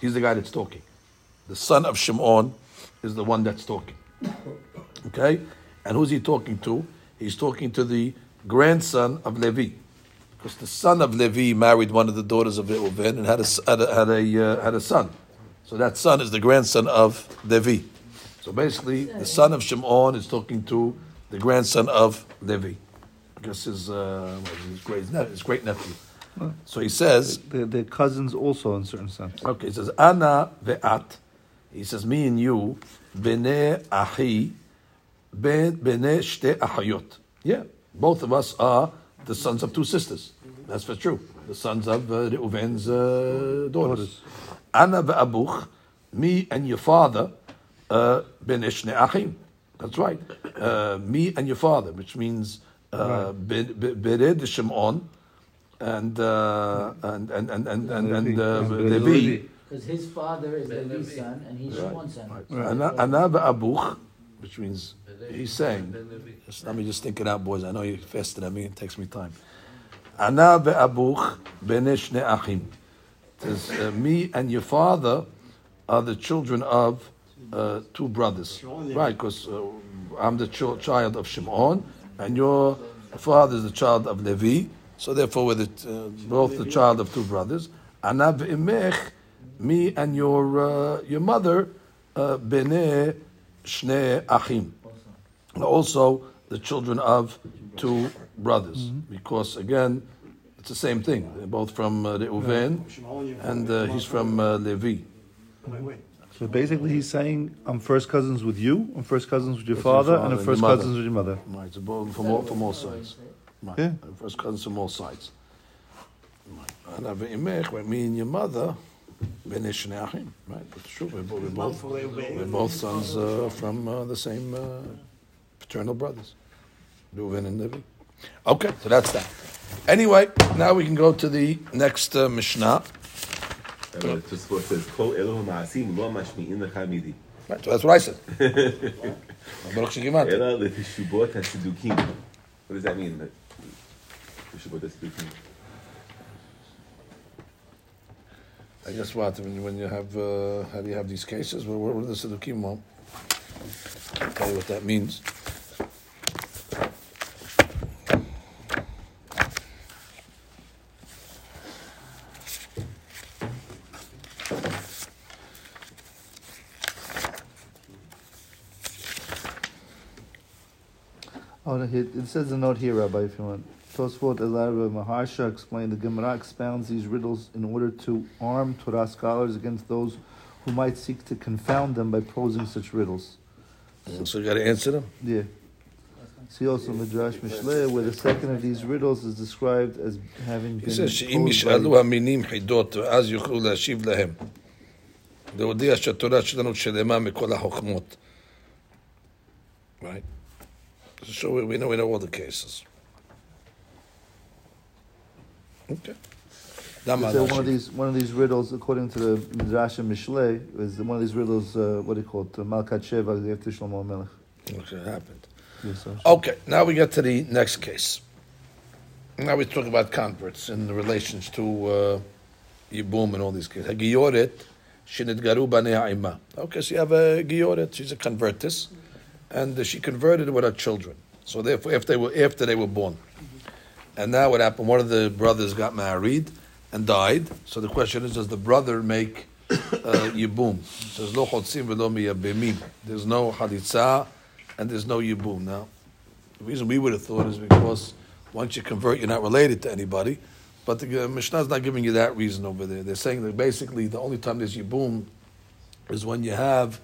He's the guy that's talking. The son of Shimon is the one that's talking. Okay? And who's he talking to? He's talking to the grandson of Levi. Because the son of Levi married one of the daughters of Reuven and had a, had a, had a, uh, had a son. So that son is the grandson of Levi. So basically, the son of Shimon is talking to the grandson of Levi. I guess his, uh, his, great, his great nephew. So he says, They're, they're cousins also in certain sense. Okay, he says, Ana ve'at. He says, me and you, bene achi, ben- bene shte achayot. Yeah, both of us are the sons of two sisters. That's for true. The sons of uh, Reuven's uh, daughters. Ana ve'abuch, me and your father, uh, bene achim. That's right. Uh, me and your father, which means uh, ben- be- Bered Shimon and uh, and and and and and, and uh, Levi. Because his father is Levi's son and he's Shimon's son. Ana ana ve'abuch, which means he's saying. Just, let me just think it out, boys. I know you're faster than me. It takes me time. Ana ve'abuch bene shne achim. Says, uh, me and your father are the children of uh, two brothers. Right, because uh, I'm the ch- child of Shimon, and your father is the child of Levi. So therefore, we're the, uh, both the child of two brothers. Ana ve'imech, me and your uh, your mother, bene shne achim. Also, the children of two brothers, because again, It's the same thing. They're both from uh, the Uven, and uh, he's from uh, Levi. So basically, he's saying, I'm first cousins with you, I'm first cousins with your With father, father and I'm first your mother. cousins with your mother. Right, so both from all, from all sides. Right. Yeah. First cousins from all sides. Right. And Avi Imech, when me and your mother, Ben Ishnei Achim. Right, that's true. We're, bo- we're both, we're both sons uh, from uh, the same uh, paternal brothers, Reuven and Levi. Okay, so that's that. Anyway, now we can go to the next uh, Mishnah. Just what says, "Kol Elohim Ma'asim lo mashmi'in lecha midi, Right, so that's what I said. Baruch Shekimati. ela leteshubot hasidukim." What does that mean? I guess what when you, when you have uh, how do you have these cases? What, what are the Siddukim want? I'll tell you what that means. Oh, no, it says a note here, Rabbi, if you want. Tosfot Elarav Maharsha explained the Gemara expounds these riddles in order to arm Torah scholars against those who might seek to confound them by posing such riddles. So you got to answer them. Yeah. See also Midrash Mishle, where the second of these riddles is described as having been. He says שאם posed by- ישאלו המינים חידות ואז יוכלו להשיב להם. להודיע שהתורה שלנו שלמה מכל החוכמות. Right? So we, we know we know all the cases. Okay. So one of these one of these riddles, according to the Midrash and Mishle, is one of these riddles. Uh, what do you call it? Uh, Malkat Sheva gave to Shlomo Melech. Okay, happened. Yes, okay, now we get to the next case. Now we talk about converts and the relations to uh, Yibum and all these cases. Gioret shinitgaru b'nei Okay, so you have a Gioret. She's a convertess, and she converted with her children. So therefore, if they were after they were born. And now what happened, one of the brothers got married and died. So the question is, does the brother make uh, Yibum? Says, lo chotzim v'lo miyabemim. There's no halitza and there's no Yibum. Now, the reason we would have thought is because once you convert, you're not related to anybody. But the uh, Mishnah is not giving you that reason over there. They're saying that basically the only time there's Yibum is when you have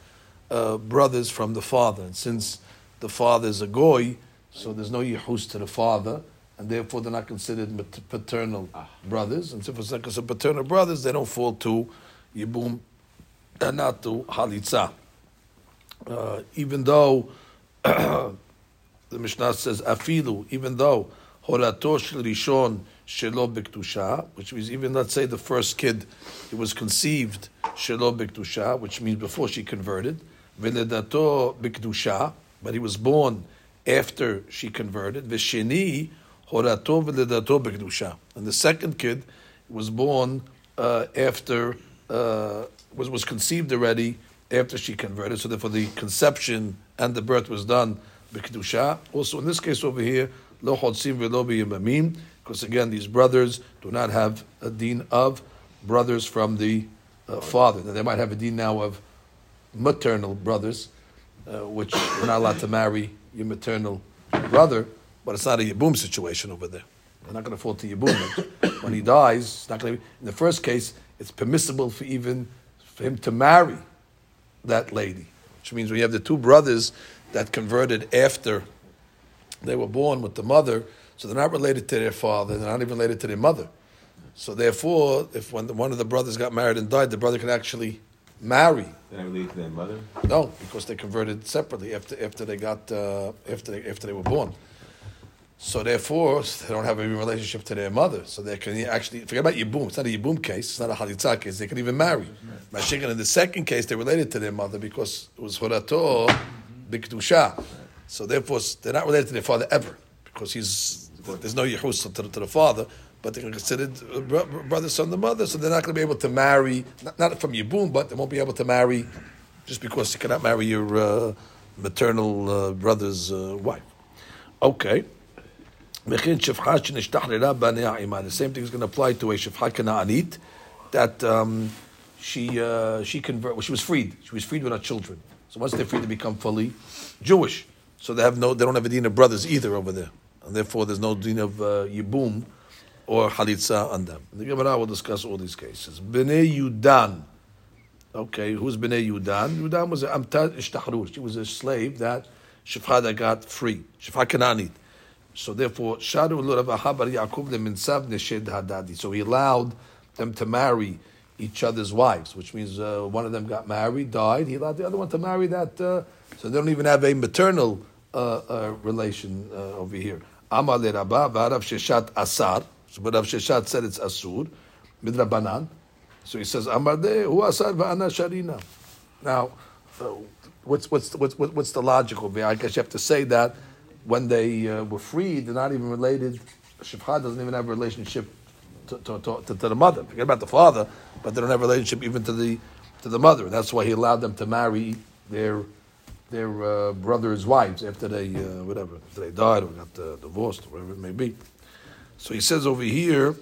uh, brothers from the father. And since the father is a goy, so there's no Yehus to the father, and therefore they're not considered paternal brothers. And so for not considered paternal brothers, they don't fall to Yibum and not to Halitza. Uh, even though the Mishnah says afilu, even though horato shel rishon shelo which means even let's say the first kid it was conceived shelo b'ktusha, which means before she converted, v'ledato b'ktusha, but he was born after she converted. V'sheni horato v'ledato b'ktusha, and the second kid was born uh, after uh, was was conceived already after she converted. So therefore, the conception and the birth was done b'kedusha. Also, in this case over here, lo chodzim v'lo b'yemamim, because again, these brothers do not have a dean of brothers from the uh, father. Now, they might have a dean now of maternal brothers, uh, which you're not allowed to marry your maternal brother, but it's not a yibum situation over there. They're not going to fall to yibum. when he dies, it's not going to. Be, in the first case, it's permissible for even for him to marry that lady, which means we have the two brothers that converted after they were born with the mother, so they're not related to their father, they're not even related to their mother. So therefore, if when the, one of the brothers got married and died, the brother can actually marry. They're not related to their mother. No, because they converted separately after after they got uh, after they, after they were born. So therefore, they don't have any relationship to their mother. So they can actually forget about yibum. It's not a yibum case. It's not a halitzah case. They can even marry. Mashiach, in the second case, they're related to their mother because it was horato b'kedusha. So therefore, they're not related to their father ever because he's there's no yehus to, the- to the father. But they're considered bro- brothers from the mother, so they're not going to be able to marry, not, not from yibum, but they won't be able to marry just because you cannot marry your uh, maternal uh, brother's uh, wife. Okay. Mechin. The same thing is going to apply to a shefcha kana'anit that um, she uh, she convert. Well, she was freed. She was freed with her children. So once they're free, they become fully Jewish. So they have no. They don't have a din of brothers either over there, and therefore there's no din of uh, yibum or chalitza on them. The Gemara will discuss all these cases. Bnei Yudan. Okay, who's Bnei Yudan? Yudan was a Amtad. She was a slave that Shifra got free. Shifra Kananit. So therefore, Sharu Luravahabar Yaakov Leminsav Neshed Hadadi. So he allowed them to marry each other's wives, which means uh, one of them got married, died. He allowed the other one to marry that. Uh, so they don't even have a maternal uh, uh relation uh, over here. Amar Rabba v'arav sheshat asar. So Rav Sheshat said it's asur midrabanan. So he says Amar hu asar v'ana sharina. Now, uh, what's what's what's what's the logical? I guess you have to say that when they were freed, they're not even related. Shifcha doesn't even have a relationship to, to, to, to, the mother. Forget about the father, but they don't have a relationship even to the to the mother. That's why he allowed them to marry their their uh, brother's wives after they uh, whatever after they died or got uh, divorced or whatever it may be. So he says over here,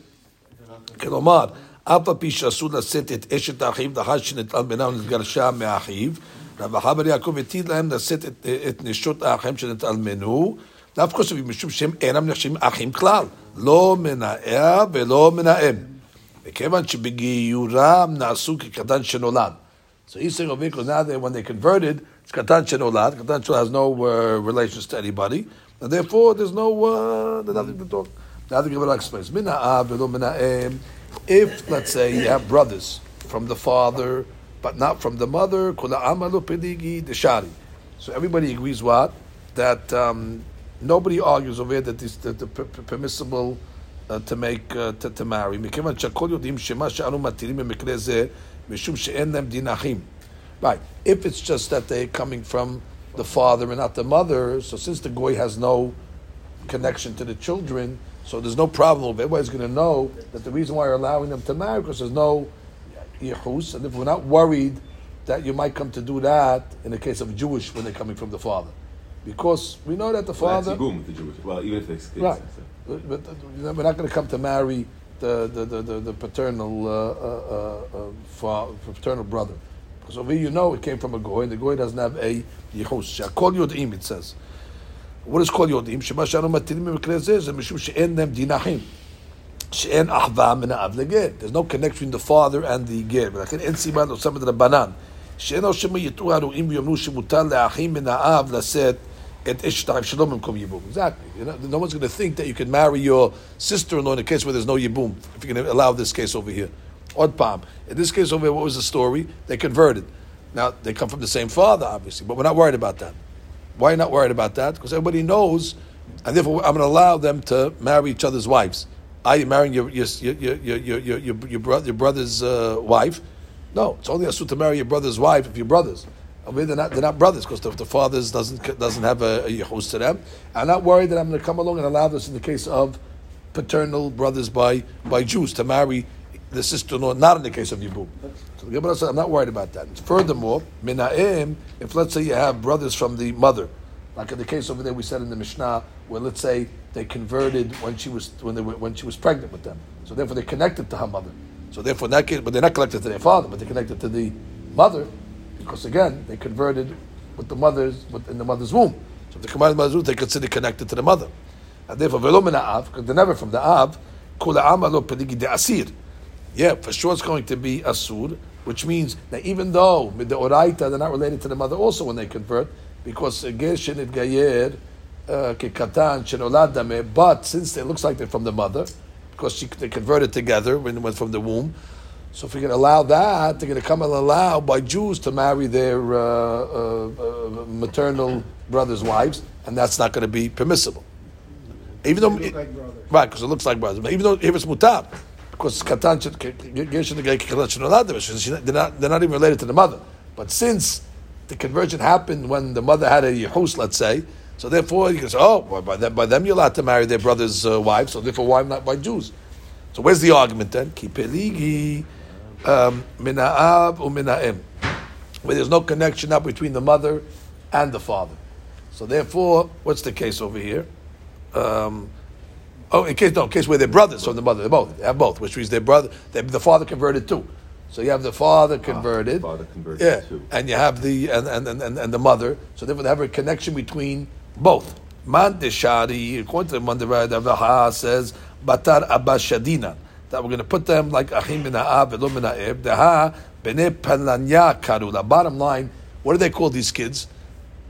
כלומר, אף על פי שאסור לשאת את אשת האחיו לאחר שנטל בינה ונתגרשה מאחיו, רב החבר יעקב הטיל להם לשאת את, את נשות האחים שנתאלמנו, דווקא משום שהם אינם נחשבים אחים כלל. לא מנער ולא מנאם. וכיוון שבגיורם נעשו כקטן שנולד. So he's saying over here, now that when they converted, it's katan shenolad. Katan shenolad has no uh, relations to anybody, and therefore there's no uh, there's nothing to talk. Now the Gemara explains, mina'ah velo mina'em. If let's say you have brothers from the father, but not from the mother, kula amalu pedigi deshari. So everybody agrees what that um, Nobody argues over here that it's the, the permissible uh, to make uh, to, to marry. מכיוון שהכל יודעים שמה שאנו מתירים במקרה זה משום שאין להם דין אחים. Right. If it's just that they're coming from the father and not the mother, so since the goy has no connection to the children, so there's no problem. Everybody's going to know that the reason why you're allowing them to marry because there's no Yehus, and if we're not worried that you might come to do that in the case of Jewish when they're coming from the father. Because we know that the father. Well, boom, the Jewish. Well, even if they stay, Right. So. But, we're not going to come to marry the, the, the, the, the paternal, uh, uh, uh, um, father, paternal brother. Because over here you know it came from a goy, and the goy doesn't have a Yehus. Shakol Yodim, it says. What is called Yodim? Shema Shalom Matilim Mekre and Mishum She'en them Dinahim. דין אחים. שאין אחווה מן האב לגר. There's no connection between the father and the גר. ולכן אין סיבה להוספת רבנן. שאין או שמא יטעו הרועים ויאמרו שמותר לאחים מן האב לשאת it ishtar shalom kum yibum. Exactly. You know, no one's going to think that you can marry your sister-in-law in a case where there's no yibum. If you're going to allow this case over here, odd palm. In this case over here, what was the story? They converted. Now they come from the same father, obviously, but we're not worried about that. Why are you not worried about that? Because everybody knows, and therefore I'm going to allow them to marry each other's wives. Are you marrying your your your your your your, your, your, brother, your brother's uh, wife? No, it's only a suit to marry your brother's wife if you're brothers. They're not, they're not brothers because the, the father doesn't doesn't have a, a yichus to them. I'm not worried that I'm going to come along and allow this in the case of paternal brothers by by Jews to marry the sister-in-law, not in the case of Yibum. So the Gemara says, I'm not worried about that. Furthermore, Minaim, if let's say you have brothers from the mother, like in the case over there we said in the Mishnah, where let's say they converted when she was when they were, when she was pregnant with them, so therefore they're connected to her mother. So therefore, that case, but they're not connected to their father, but they're connected to the mother because again they converted with the mother's in the mother's womb. So if they come out of the mother's womb, they consider connected to the mother, and therefore velo min av because they're never from the av. Kula amalo pedigi de asir. Yeah, for sure it's going to be asur, which means that even though the oraita they're not related to the mother also when they convert, because uh, geshin it gayer uh, but since it looks like they're from the mother, because she, they converted together when they went from the womb. So if we can allow that, they're going to come and allow by Jews to marry their uh, uh, uh, maternal brothers' wives, and that's not going to be permissible. Even though, it, like right, because it looks like brothers. But even though if it's mutab, because katan they're not they're not even related to the mother. But since the conversion happened when the mother had a yehus, let's say, so therefore you can say, oh, by them, by them you're allowed to marry their brother's uh, wives, so therefore why not by Jews? So where's the argument then? Kipeligi um, mina'ab um, u'mina'im, where there's no connection up between the mother and the father. So therefore, what's the case over here? Um, oh, in case no, in case where they're brothers from the mother, they're both. They have both, which means they're brother. They, the father converted too. So you have the father converted, ah, father converted yeah, too. and you have the and, and, and, and the mother. So therefore, they have a connection between both. Man deshari, according to the Mandara, says batar abashadina. That we're going to put them like achim min ha'ab velo min ha'eb. Deha bene palanya karula. Bottom line, what do they call these kids?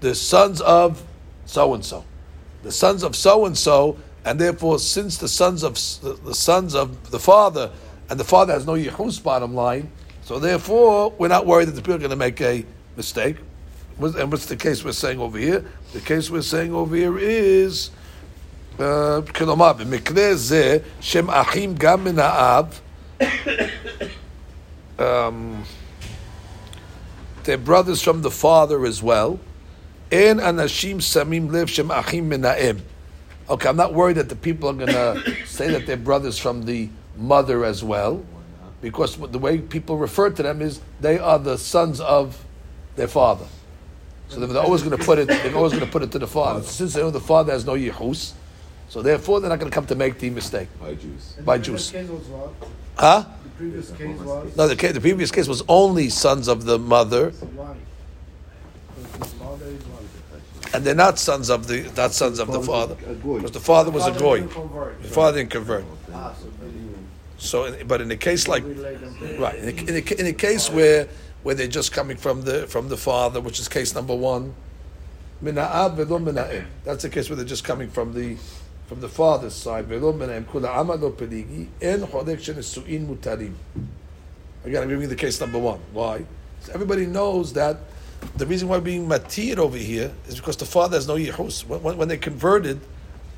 The sons of so and so. The sons of so and so, and therefore, since the sons of the sons of the father, and the father has no yichus, bottom line, so therefore, we're not worried that the people are going to make a mistake. And what's the case we're saying over here? The case we're saying over here is, כלומר, במקרה זה, שהם אחים גם מן האב, um, they're brothers from the father as well, אין אנשים שמים לב שהם אחים מן האם. Okay, I'm not worried that the people are going to say that they're brothers from the mother as well, because the way people refer to them is they are the sons of their father. So they're always going to put it. They're always going to put it to the father. Since they know the father has no yichus, so therefore they're not going to come to make the mistake By Jews. by Jews. case was what? Huh? The previous case was No, the, ca- the previous case was only sons of the mother, why? Because his mother is one. and they're not sons of the not sons of the father, because the father was a goy. The father didn't convert. Ah, so they didn't So, in- but in a case like relate them to- right, in a, in a, in a case where where they're just coming from the from the father, which is case number one. That's the case where they're just coming from the from the father's side. Again, I'm giving you the case number one. Why? So everybody knows that the reason why being matir over here is because the father has no. When, when, when they converted,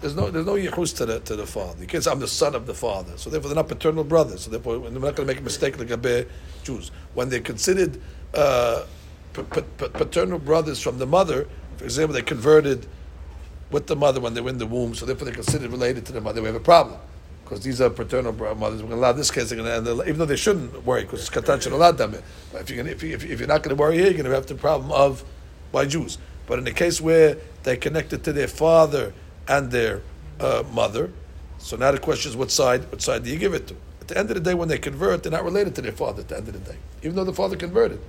there's no there's no yichus to the to the father. You can't say I'm the son of the father. So therefore, they're not paternal brothers. So therefore, we're not going to make a mistake like a Jews when they're considered uh, p- p- paternal brothers from the mother. For example, they converted with the mother when they were in the womb, so therefore they're considered related to the mother. We have a problem because these are paternal mothers. We're going to allow this case, going to, even though they shouldn't worry because katan should allow them. But if you're going to, if, you, you're not going to worry here, you're going to have the problem of by Jews. But in the case where they connected to their father and their uh, mother, so now the question is what side what side do you give it to? At the end of the day, when they convert, they're not related to their father. At the end of the day, even though the father converted,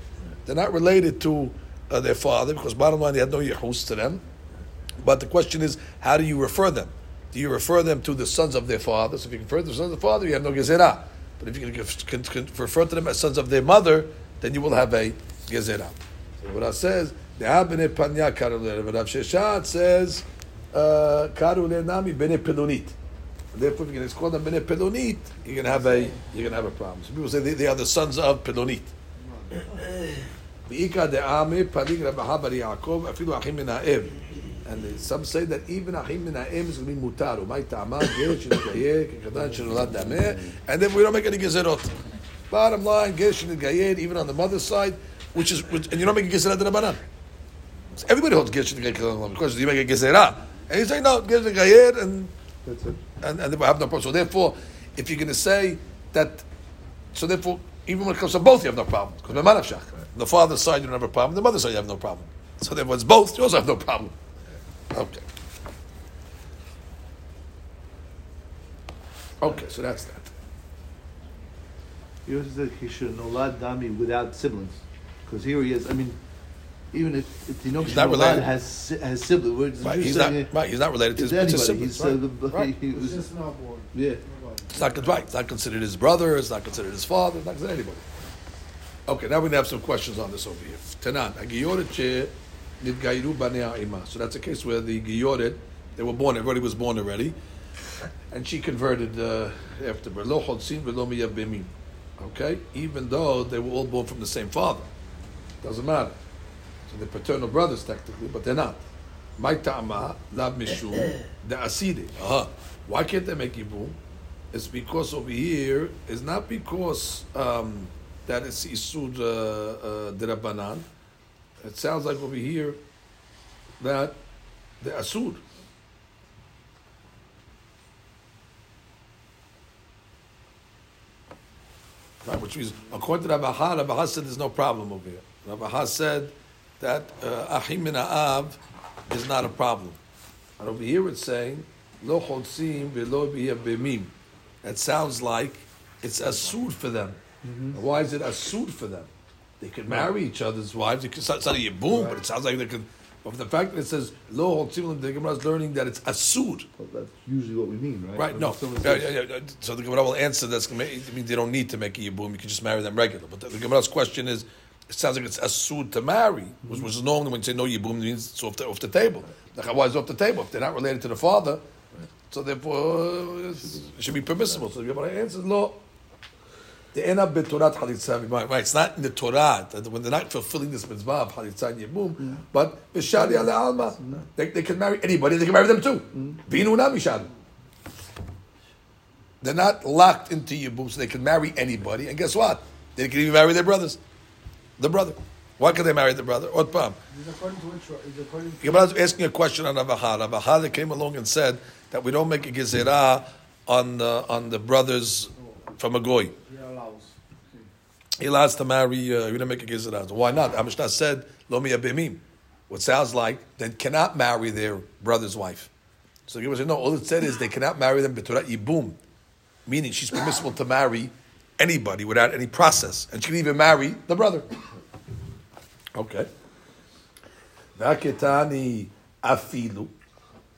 they're not related to uh, their father because bottom line they had no yehus to them. But the question is, how do you refer them? Do you refer them to the sons of their father? So if you refer to the sons of the father, you have no gezerah. But if you can, can, can refer to them as sons of their mother, then you will have a gezerah. So what I says, the Bene Panya but Rav Sheshat says, uh, Karule Nami Bene Pelonit. And Therefore, if you're going to call them Bene Pelonit, you're going to have a you're going to have a problem. So people say they, they are the sons of Pelonit. ואיכא דעמי פליג רב חבר יעקב אפילו אחים מן האם. And some say that even אחים מן האם is going to be מותר. ומאי טעמה גר שנתגייר כקטן שנולד דמה. And then we don't make any גזירות. Bottom line, גר שנתגייר even on the mother's side, which is, which, and you don't make a גזירה דרבנן. So everybody holds גר שנתגייר כקטן. Because you make a גזירה. And he's saying, no, give the gayir, and that's it. And, and they have no problem. So therefore, if you're going to say that, so therefore, even when it comes to both, you have no problem. Because right. the father's side, you don't have a problem. The mother's side, you have no problem. So therefore, it's both, you also have no problem. Okay. Okay, so that's that. He also said he should nolad dami without siblings. Because here he is, I mean, even if, if Tinoch Shmuel has has siblings, right. He's not, right. He's not related to his, anybody, He's siblings. Right. Right. He was, just not born. Yeah, it's not right. It's not considered his brother. It's not considered his father. It's not considered anybody. Okay, now we're gonna have some questions on this over here. Tanan. So that's a case where the gioret they were born. Everybody was born already, and she converted uh, after velo chodzin velo Okay, even though they were all born from the same father, doesn't matter. So they're paternal brothers technically, but they're not. My ta'ama, lab mishum, the. Uh-huh. Why can't they make yibum? It's because over here, it's not because um, that it's isud uh, uh, derabanan. It sounds like over here that the asud. Right, which means according to Rabbi Ha, Rabbi Ha said there's no problem over here. Rabbi Ha said that uh, achim min ha'av is not a problem. And over here it's saying lo chotzim b'mim. That sounds like it's asud for them. And Why is it asud for them? They could marry each other's wives. It could, it's not a yibum, but it sounds like they could. But the fact that it says lo holtzim, the Gemara is learning that it's asud. Well, that's usually what we mean, right? Right? When No. Yeah, yeah, yeah. So the Gemara will answer this. I mean, they don't need to make a yibum. You can just marry them regular. But the, the Gemara's question is, it sounds like it's asud to marry, which was normally when you say no yibum, it means it's off the, off the table. Why is off the table? If they're not related to the father, so therefore uh, it's- it should be permissible. So the Gemara answers, no. The enab betorat halitza v'mayim. Right, it's not in the Torah when they're not fulfilling this mitzvah of halitza and yibum, but b'shari ala alma, they, they can marry anybody. They can marry them too. Binu na mishad. They're not locked into yibum, so they can marry anybody. And guess what? They can even marry their brothers, the brother. Why can they marry the brother? Ot pam. Is according to which, is according to. Gemara is asking a question on Avaha. Avaha came along and said that we don't make a gezerah on the, on the brothers from a goy. He allows. He allows to marry. Uh, we don't make a gezerah. Why not? Amishna said lo miyabimim. What sounds like they cannot marry their brother's wife. So Gemara said no. All it said is they cannot marry them b'torat ibum, meaning she's permissible to marry anybody without any process, and she can even marry the brother. Okay. Vaketani afilu.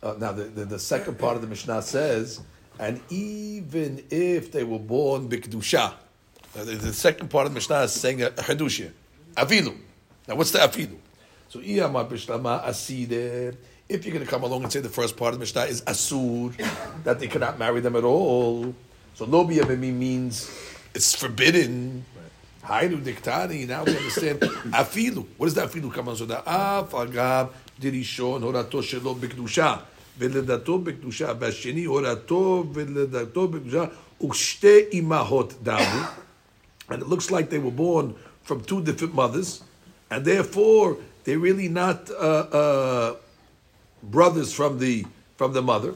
Uh, now, the, the, the second part of the Mishnah says, and even if they were born bikdusha, the, the second part of the Mishnah is saying a, chedushia, afilu. Now, what's the afilu? So. If you're going to come along and say the first part of the Mishnah is asur, that they cannot marry them at all. So, lo means it's forbidden. Hainu diktani. Now we understand afilu. What does that afilu come on? The af agav dirishon horato shelo b'kedusha v'ledato b'kedusha b'asheni horato v'ledato b'kedusha u'shte imahot damu. And it looks like they were born from two different mothers, and therefore they're really not uh, uh, brothers from the from the mother.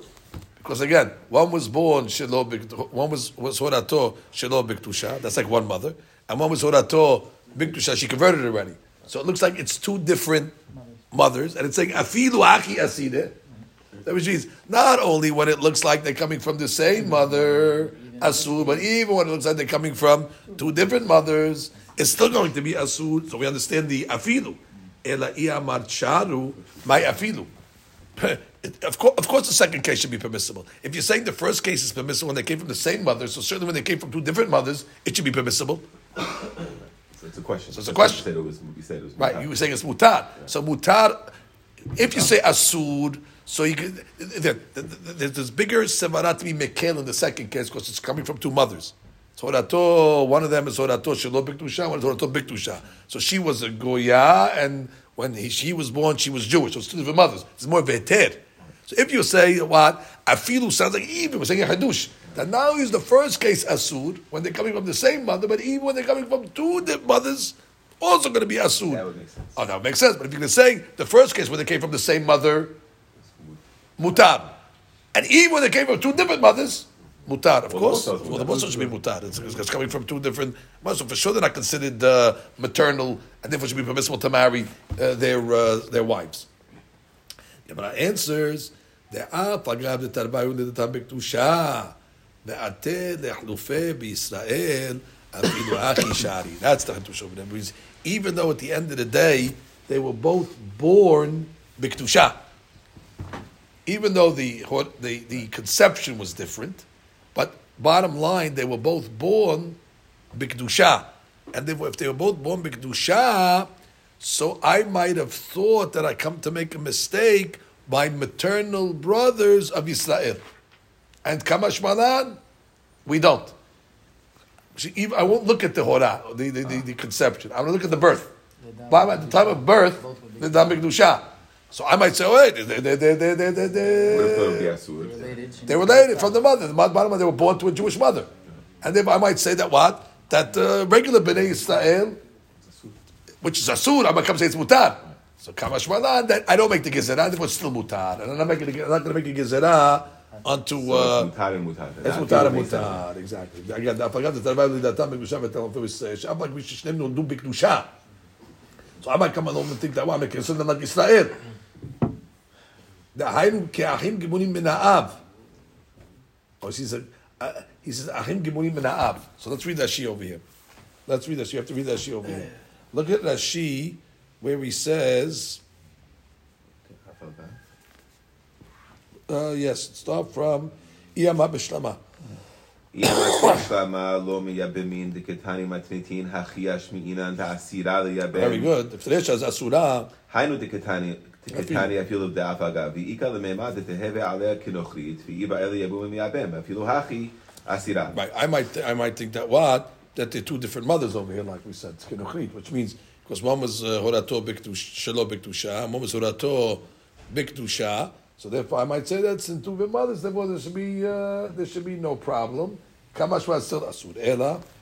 Because again, one was born shelo one was was horato shelo b'ktusha. That's like one mother, and one was horato b'ktusha. She converted already. So it looks like it's two different mothers, and it's saying afilu aki aside. That which means not only when it looks like they're coming from the same mother, asur, but even when it looks like they're coming from two different mothers, it's still going to be asur. So we understand the afilu. Ela my afilu. Of course, of course, the second case should be permissible. If you're saying the first case is permissible when they came from the same mother, so certainly when they came from two different mothers, it should be permissible. So it's a question. So it's a question. You said it was. You said it was. Right, you were saying it's mutar. So mutar, if you say asud, so you can, there, there- there- there's bigger sevarat to be mekel in the second case because it's coming from two mothers. So horato, one of them is horato shelo biktusha, one is horato biktusha. So she was a goya, and when he, she was born, she was Jewish. So it's two different mothers. It's more veter. So if you say what afilu sounds like even we're saying a hadush. That now is the first case asud when they're coming from the same mother, but even when they're coming from two different mothers, also going to be asud. That would make sense. Oh, that would make sense. But if you're going to say the first case when they came from the same mother, mutar, and even when they came from two different mothers, Mutar, of well, course. The well, the mutar should be mutar. It's, it's, coming from two different. So for sure, they're not considered uh, maternal, and therefore should be permissible to marry uh, their uh, their wives. Gemara answers: There are pagav the tarbayu the tambektusha me'ate lehlufe b'Yisrael afilu achi shari. That's the chetusha. That even though at the end of the day they were both born b'ktusha, even though the the the conception was different bottom line, they were both born b'kedusha. And therefore, if they were both born b'kedusha, so I might have thought that I come to make a mistake by maternal brothers of Israel. And Kamash Malan, we don't. See, even- I won't look at the hora, the, the, the, the conception. I'm going to look at the birth. But at the time of birth, the Dam B'Kedusha. So I might say, oh, wait, they, they, they, they, they, they, they, Would have thought it would be asur. Related. they were related from the mother. The bottom line, they were born to a Jewish mother. And then I might say that what? That uh, regular Bnei Israel, which is Asur, I might come say it's Mutar. So Kamash Malan, that I don't make the Gezerah, therefore it's still Mutar. And I'm not, making, I'm not going to make a Gezerah onto... So Uh, it's mutar and mutar. it's That מותר makes sense. המותר, exactly. אגב, דף אגב, זה תלווה לדעתם בקדושה ותלווה בישראל, שאף רק מי ששניהם נולדו בקדושה. So I might come along and think that, well, I'm consider them like ישראל. דהיינו כאחים גמונים מן האב. Or he said, uh, he says, אחים גמונים מן האב. So let's read Rashi over here. Let's read Rashi. You have to read Rashi over here. Look at Rashi, where he says, Uh, yes, start from Iyama Bishlama. Very good. If Teresh has Asura, היינו דקתני, דקתני אפילו דאף אגב, ואיכא למימד דתהווה עליה כנוכרית, ואיבא אלה יבוא מייבם, אפילו הכי אסירה. right, I might, I might think that what? That they're two different mothers over here, like we said, Chinuchit, which means, because one was uh, Horato Biktush, Shelo Biktusha, and one was Horato Biktusha, so therefore I might say that's in two different mothers, therefore there should be, uh, there should be no problem. Kamashwa still Asur. Ela, אלא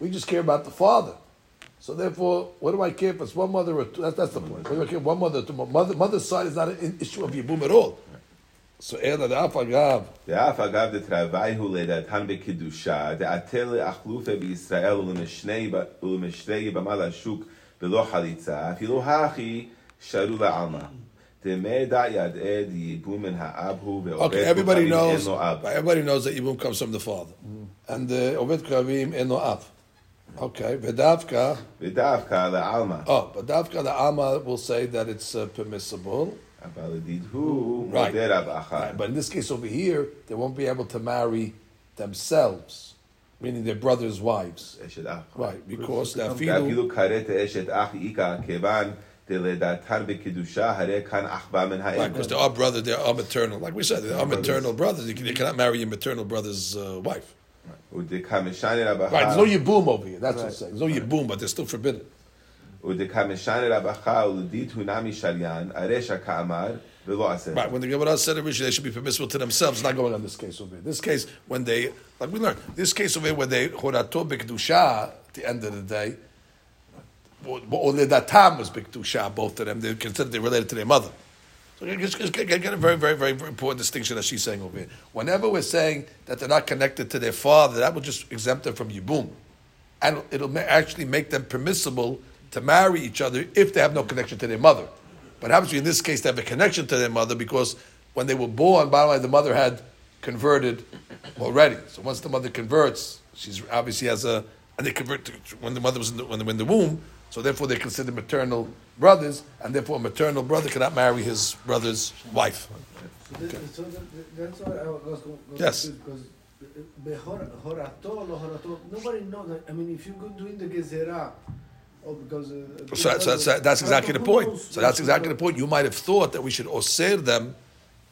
We just care about the father. So therefore, what do I care if it's one mother or two? That's, the point. What I care? One mother, two mother. Mother's side is not an issue of Yibum at all. So Ela the Af Agav. The Af Agav the Travaihu le the Tan be Kedusha the Atel Achlufe be Israel ule Mishnei ba ule Mishnei ba Mal Shuk belo Halitza afilu Hachi sharu la Alma. Okay, everybody knows. Everybody knows that Ibum comes from the father, mm-hmm. and Obed Kavim Eno Av. Okay, vidavka. Vidavka the Alma. Oh, Vedavka the Alma will say that it's uh, permissible. Right. right. But in this case over here, they won't be able to marry themselves, meaning their brothers' wives. Right, because the Afilu. Right, because they are brother, they are maternal. Like we said, they are maternal brothers. You, cannot marry your maternal brother's uh, wife. Right, there's no Yibum over here. That's right. what I'm saying. There's no. Yibum, but they're still forbidden. Right, when the Gemara said originally they should be permissible to themselves, not going on this case over here. This case, when they, like we learned, this case over here, when they, Horato Bikdusha, at the end of the day, or Ledatam was Bikdusha, both of them, they considered they related to their mother. So get, a very, very, very, very important distinction that she's saying over here. Whenever we're saying that they're not connected to their father, that will just exempt them from yibum. And it'll actually make them permissible to marry each other if they have no connection to their mother. But obviously, in this case, they have a connection to their mother because when they were born, by the way, the mother had converted already. So once the mother converts, she's obviously has a, and they convert to, when the mother was in the, when in the womb. So therefore, they're considered maternal brothers, and therefore, a maternal brother cannot marry his brother's wife. So, that, so that, that's why I was, was Yes. because nobody knows. that- I mean, if you go doing the Gezerah, oh, because uh, So, so, so that's exactly the point. So that's exactly the point. You might have thought that we should osir them.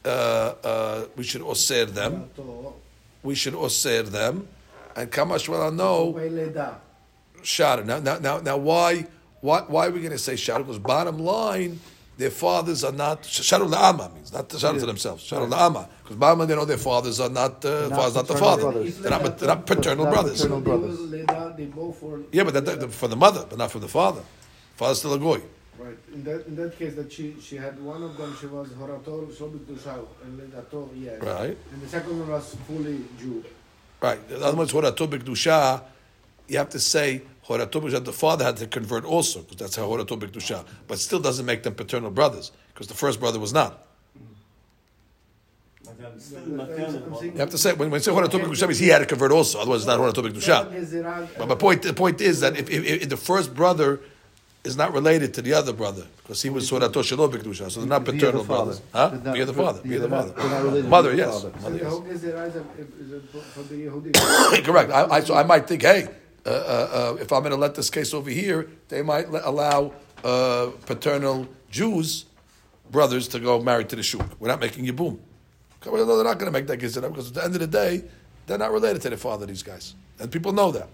Uh, uh, we should osir them. We should osir them. And Kamash well know Shara. Now, now, now, now, why, why, why are we going to say Shara? Because bottom line, their fathers are not Sharu La'ama means not the Sharu to themselves. Sharu La'ama because bottom line they know their fathers are not uh, Not fathers not the paternal father. brothers. They're not, they're not paternal Not brothers. paternal brothers. They both were. Yeah, but that, that, for the mother, but not for the father. Father's still a goy. Right. In that in that case, that she she had one of them. She was Horator Shobit Dushau and Ledato, yes. Right. And the second one was fully Jew. Right. The other one's Horato B'Kedusha. You have to say Horato The father had to convert also, because that's how Horato B'Kedusha. But still doesn't make them paternal brothers, because the first brother was not. You have to say when, when you say Horato B'Kedusha means he had to convert also. Otherwise, it's not Horato B'Kedusha. But my point, the point is that if, if, if the first brother is not related to the other brother, because he was Horato Shelo B'Kedusha, so they're not Via the paternal father. brothers. Huh? They're the father. yeah, Via the they're mother. not- they're not related Mother, yes. Mother, yes. whole Gezerah is, a, is a, for the Yehudi. Correct. I, I, so I might think, hey, uh, uh, uh, if I'm going to let this case over here, they might allow uh, paternal Jews brothers to go married to the shuk. We're not making you boom. No, they're not going to make that gizera because at the end of the day, they're not related to their father. These guys, and people know that.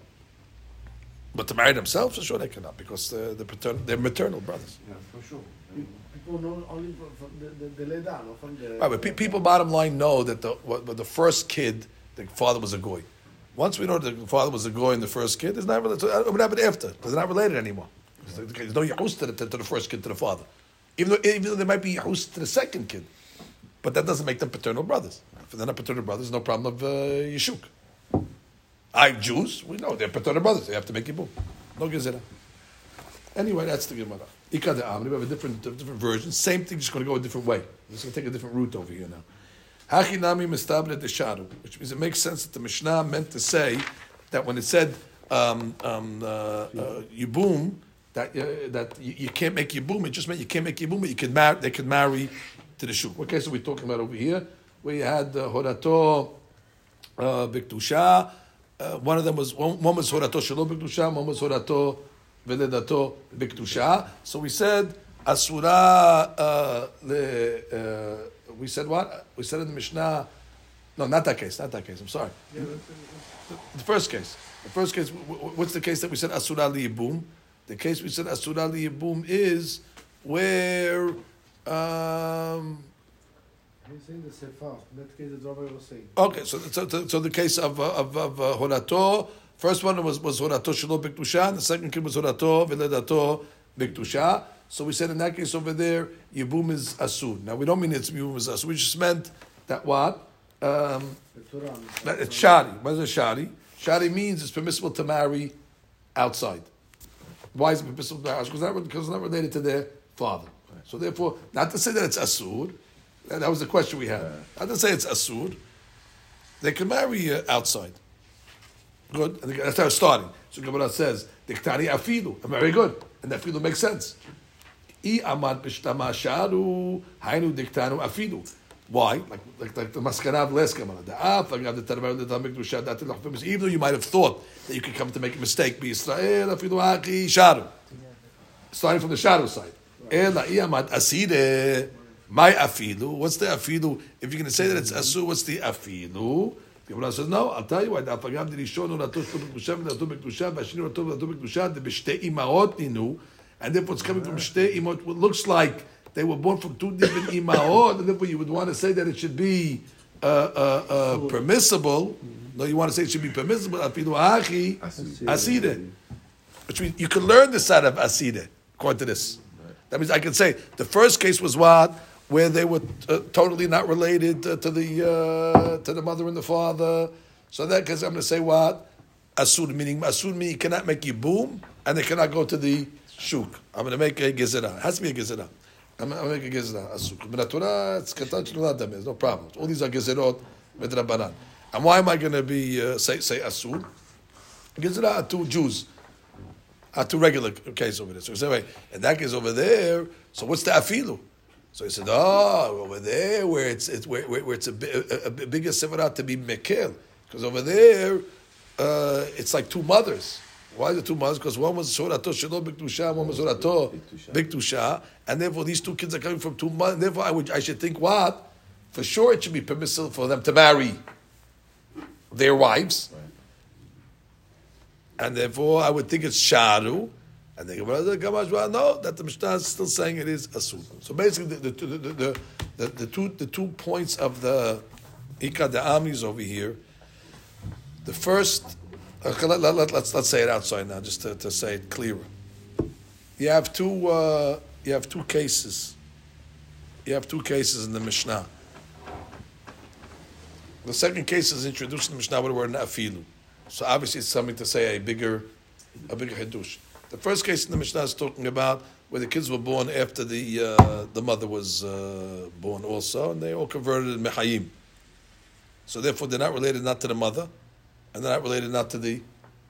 But to marry themselves, for sure they cannot because they're, they're, paternal, they're maternal brothers. Yeah, for sure. People know only from, the, the, the from the. Right, but pe- people, bottom line, know that the what, what the first kid, the father was a goy. Once we know that the father was a goy in the first kid, it's not related. What happened after? They're not related anymore. There's no yahus to the, to the first kid to the father, even though even though there might be yahus to the second kid. But that doesn't make them paternal brothers. If they're not paternal brothers, no problem of uh, Yeshuk. I Jews, we know they're paternal brothers. They have to make Yibum. No gezerah. Anyway, that's the Gemara. Ika de Amri, we have a different, different version. Same thing, just going to go a different way. Just going to take a different route over here now. Hachinami which means it makes sense that the Mishnah meant to say that when it said um, um, uh, uh, yibum, that uh, that you, you can't make yibum, it just meant you can't make yibum, but you can marry. They could marry to the shuk. What case are we talking about over here? Where you had uh, horato uh, biktusha. Uh, one of them was one, one was horato shelo biktusha, one was horato veledato biktusha. So we said asura uh, le. We said what? We said in the Mishnah. No, not that case. Not that case. I'm sorry. The first case. The first case. wh- wh- What's the case that we said asura liyibum? The case we said asura liyibum is where. Um, He's saying the sefer. In that case, the rabbi was saying. Okay, so so, so, the case of uh, of, of uh, horato, first one was was horato shelo biktusha, the second case was horato veledato biktusha. So we said in that case over there, yibum is asur. Now we don't mean it's yibum is asur. We just meant that what um, it's shari. What is a shari? Shari means it's permissible to marry outside. Why is it permissible to marry outside? Because because it's not related to their father. So therefore, not to say that it's asur. That that was the question we had. Not to say it's asur. They can marry uh, outside. Good. And that's how it's starting. So Gemara says, "Diktani afilu." Very good. And afilu makes sense. אי עמד בשתמשה הוא היינו דקטנו אפילו. Why? Like, like, like the maskana of last Gemara. The af, like the tarver, the tamik dusha, that the lachfimis. Even though you might have thought that you could come to make a mistake, be Israel, afilu haki sharu. Starting from the shadow side. Ela iyamad asire, my afilu. What's the afilu? If you're going to say that it's asu, what's the afilu? The Gemara says, no, I'll tell you why. דאף אגב דרישון הוא נטוש פה בקדושה ונטו בקדושה והשני נטו ונטו בקדושה דבשתי אימהות נינו and therefore it's coming from Shtei Imot, It looks like they were born from two different Imaot, and therefore you would want to say that it should be uh, uh, uh, permissible. Mm-hmm. No, you want to say it should be permissible. Afidu Achi Aside. Which means you can learn the side of Aside, according to this. That means I can say the first case was what? Where they were uh, totally not related to the uh, to the mother and the father. So that case, I'm going to say what? Asud meaning Asud meaning you cannot make yibum, and they cannot go to the Shuk. I'm going to make a Gezerah. It has to be a Gezerah. I'm going to make a Gezerah, Asuk. But Torah, it's Katan Shlulat Dameh, no problem. All these are Gezerot, Medrabanan. And why am I going to be, uh, say, say Asud? Gezerah are two Jews are two regular case over there. So we say, wait, in that case over there, so what's the afilu? So he said, oh, over there where it's, it's where, where, where it's a, a, a bigger severat to be mekel, because over there uh, it's like two mothers. Why the two mothers? Because one was sorato shelo biktusha, one was sorato biktusha, and therefore these two kids are coming from two mothers. Therefore, I would I should think what for sure it should be permissible for them to marry their wives and therefore I would think it's sharu. And the Gemara the well, no, that the Mishnah is still saying it is asur. So basically, the, the, the, the, the, the two the two points of the Ika de Amis over here. The first, okay, let, let, let, let's let's say it outside now, just to, to say it clearer. You have two uh, you have two cases. You have two cases in the Mishnah. The second case is introduced in the Mishnah with the word nafilu. So obviously it's something to say a bigger, a bigger hadush. The first case in the Mishnah is talking about where the kids were born after the uh, the mother was uh, born also, and they all converted in mechayim. So therefore, they're not related not to the mother, and they're not related not to the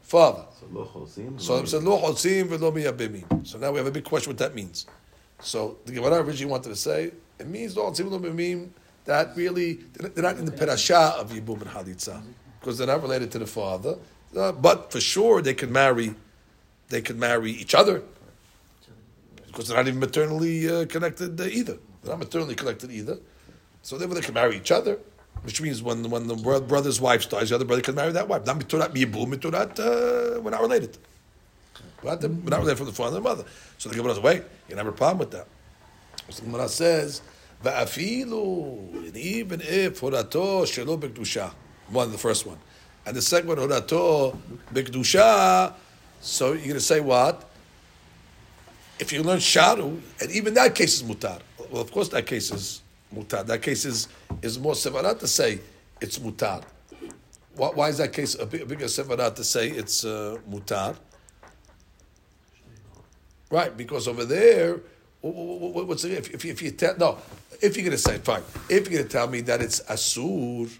father. So lo chosim. So said lo chosim v'lo miyabimim. So now we have a big question what that means. So the Gemara originally wanted to say it means lo chosim v'lo miyabimim that really they're not in the perasha of yibum and halitza because they're not related to the father. Uh, but for sure they could marry, they could marry each other because they're not even maternally uh, connected either. They're not maternally connected either. So therefore they can marry each other. Which means when when the bro- brother's wife dies, the other brother can marry that wife. Not miturat miyibum, uh, we're not related. We're not, we're not related from the father and the mother. So the Gemara says, wait, you don't have a problem with that. So the Gemara says, Va'afilu, and even if horato shelo bekdusha, one, the first one, and the second one horato bekdusha, so you're going to say what? If you learn sharu, and even that case is mutar. Well, of course that case is That case is is more sevara to say it's mutar. Why, why is that case a, big, a bigger sevara to say it's uh, mutar? Right, because over there, wh- wh- wh- what's the, if, if, if you tell no, if you're going to say fine, if you're going to tell me that it's asur,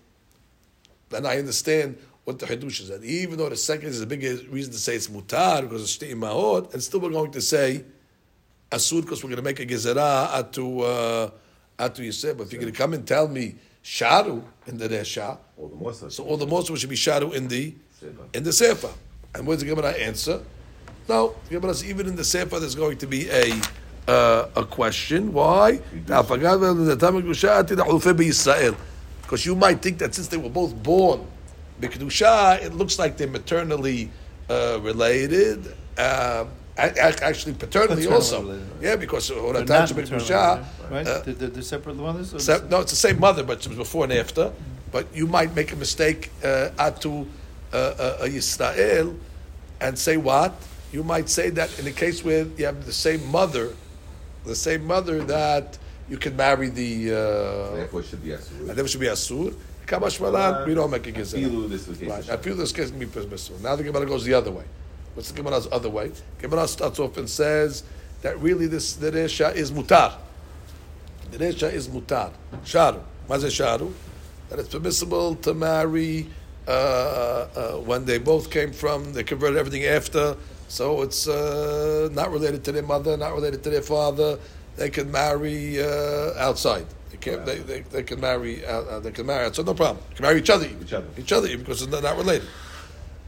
then I understand what the Hidush is. That even though the second is a big reason to say it's mutar because it's shtei mahot, and still we're going to say asur because we're going to make a gezerah to uh, atu Yisef. But if you're going to come and tell me sharu in the resha, All the more so. so all the more so should be sharu in the in the sefer. And what's the Gemara answer? No, the Gemara says even in the sefer there's going to be a uh, a question. Why? Because you might think that since they were both born b'kedusha, it looks like they're maternally uh, related. Uh, actually, paternally Paternally also. related. Yeah, because They're Horatam not B'kedusha. maternal, right? uh, they're, they're, they're separate mothers. Se- no, it's the same mother, but it was before and after. But you might make a mistake uh, atu uh, uh, Yisrael and say what? You might say that in the case where you have the same mother, the same mother that you can marry the. Uh, Therefore, it should be asur. and there should be asur. Kamash malan, we don't make a gezerah. Afilu, this was the case Right. of I feel this case can be permissible. Now the Gemara goes the other way. What's the Gemara's other way? Gemara starts off and says that really this the resha is mutar. The resha is mutar. Sharu. Maze sharu. That it's permissible to marry uh, uh, when they both came from, they converted everything after. So it's uh, not related to their mother, not related to their father. They can marry uh, outside. They can't. They, they, they can marry. Uh, they can marry. outside. no problem. They can marry each other. Each other. Each other because they're not related.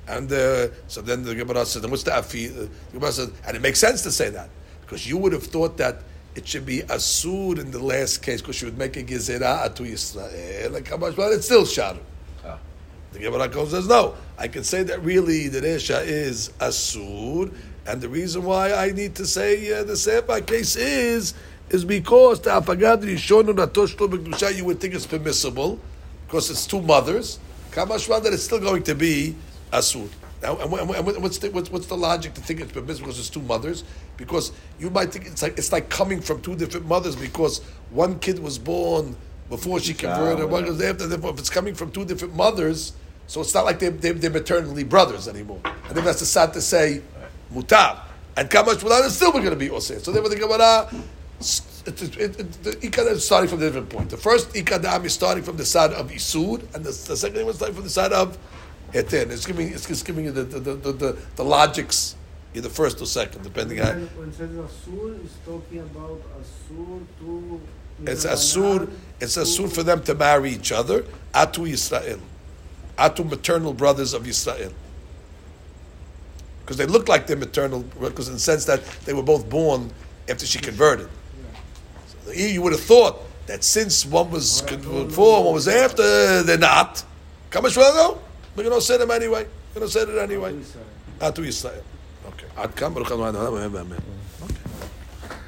And uh, so then the Gemara says, "Then what's the afi?" Uh, the Gemara says, and it makes sense to say that because you would have thought that it should be asur in the last case because you would make a gezerah atu Yisrael. Like how much? Well, it's still sharu. Ah. The Gemara goes says, "No, I can say that really the resha is asur, and the reason why I need to say uh, the sefer case is." Is because the afagad rishonu you would think it's permissible because it's two mothers. Kamashma that it's still going to be asur. Now, and, what's the what's, what's the logic to think it's permissible because it's two mothers? Because you might think it's like it's like coming from two different mothers because one kid was born before she converted, and one was after. Therefore, if it's coming from two different mothers, so it's not like they're, they're, they're maternally brothers anymore. And then that's the sad to say mutar. And kamash mutar is still going to be osir. So therefore, the Gemara. It, it, it, the ikad is starting from a different point. The first ikadam is starting from the side of isud, and the, the second one is starting from the side of etin. It's giving it's just giving you the the, the, the, the, the logics, either first or second, depending on. When, when it says Asur, it's talking about Asur to. It's asur. It's asur for them to marry each other. Atu Yisrael, atu maternal brothers of Yisrael. Because they look like they're maternal, because in the sense that they were both born after she converted. So you would have thought that since one was before, one was after, they're not. Kamash we're going to say them anyway. We're going to say it anyway. Atu Yisrael. Okay. Ad kam, Baruch Amen.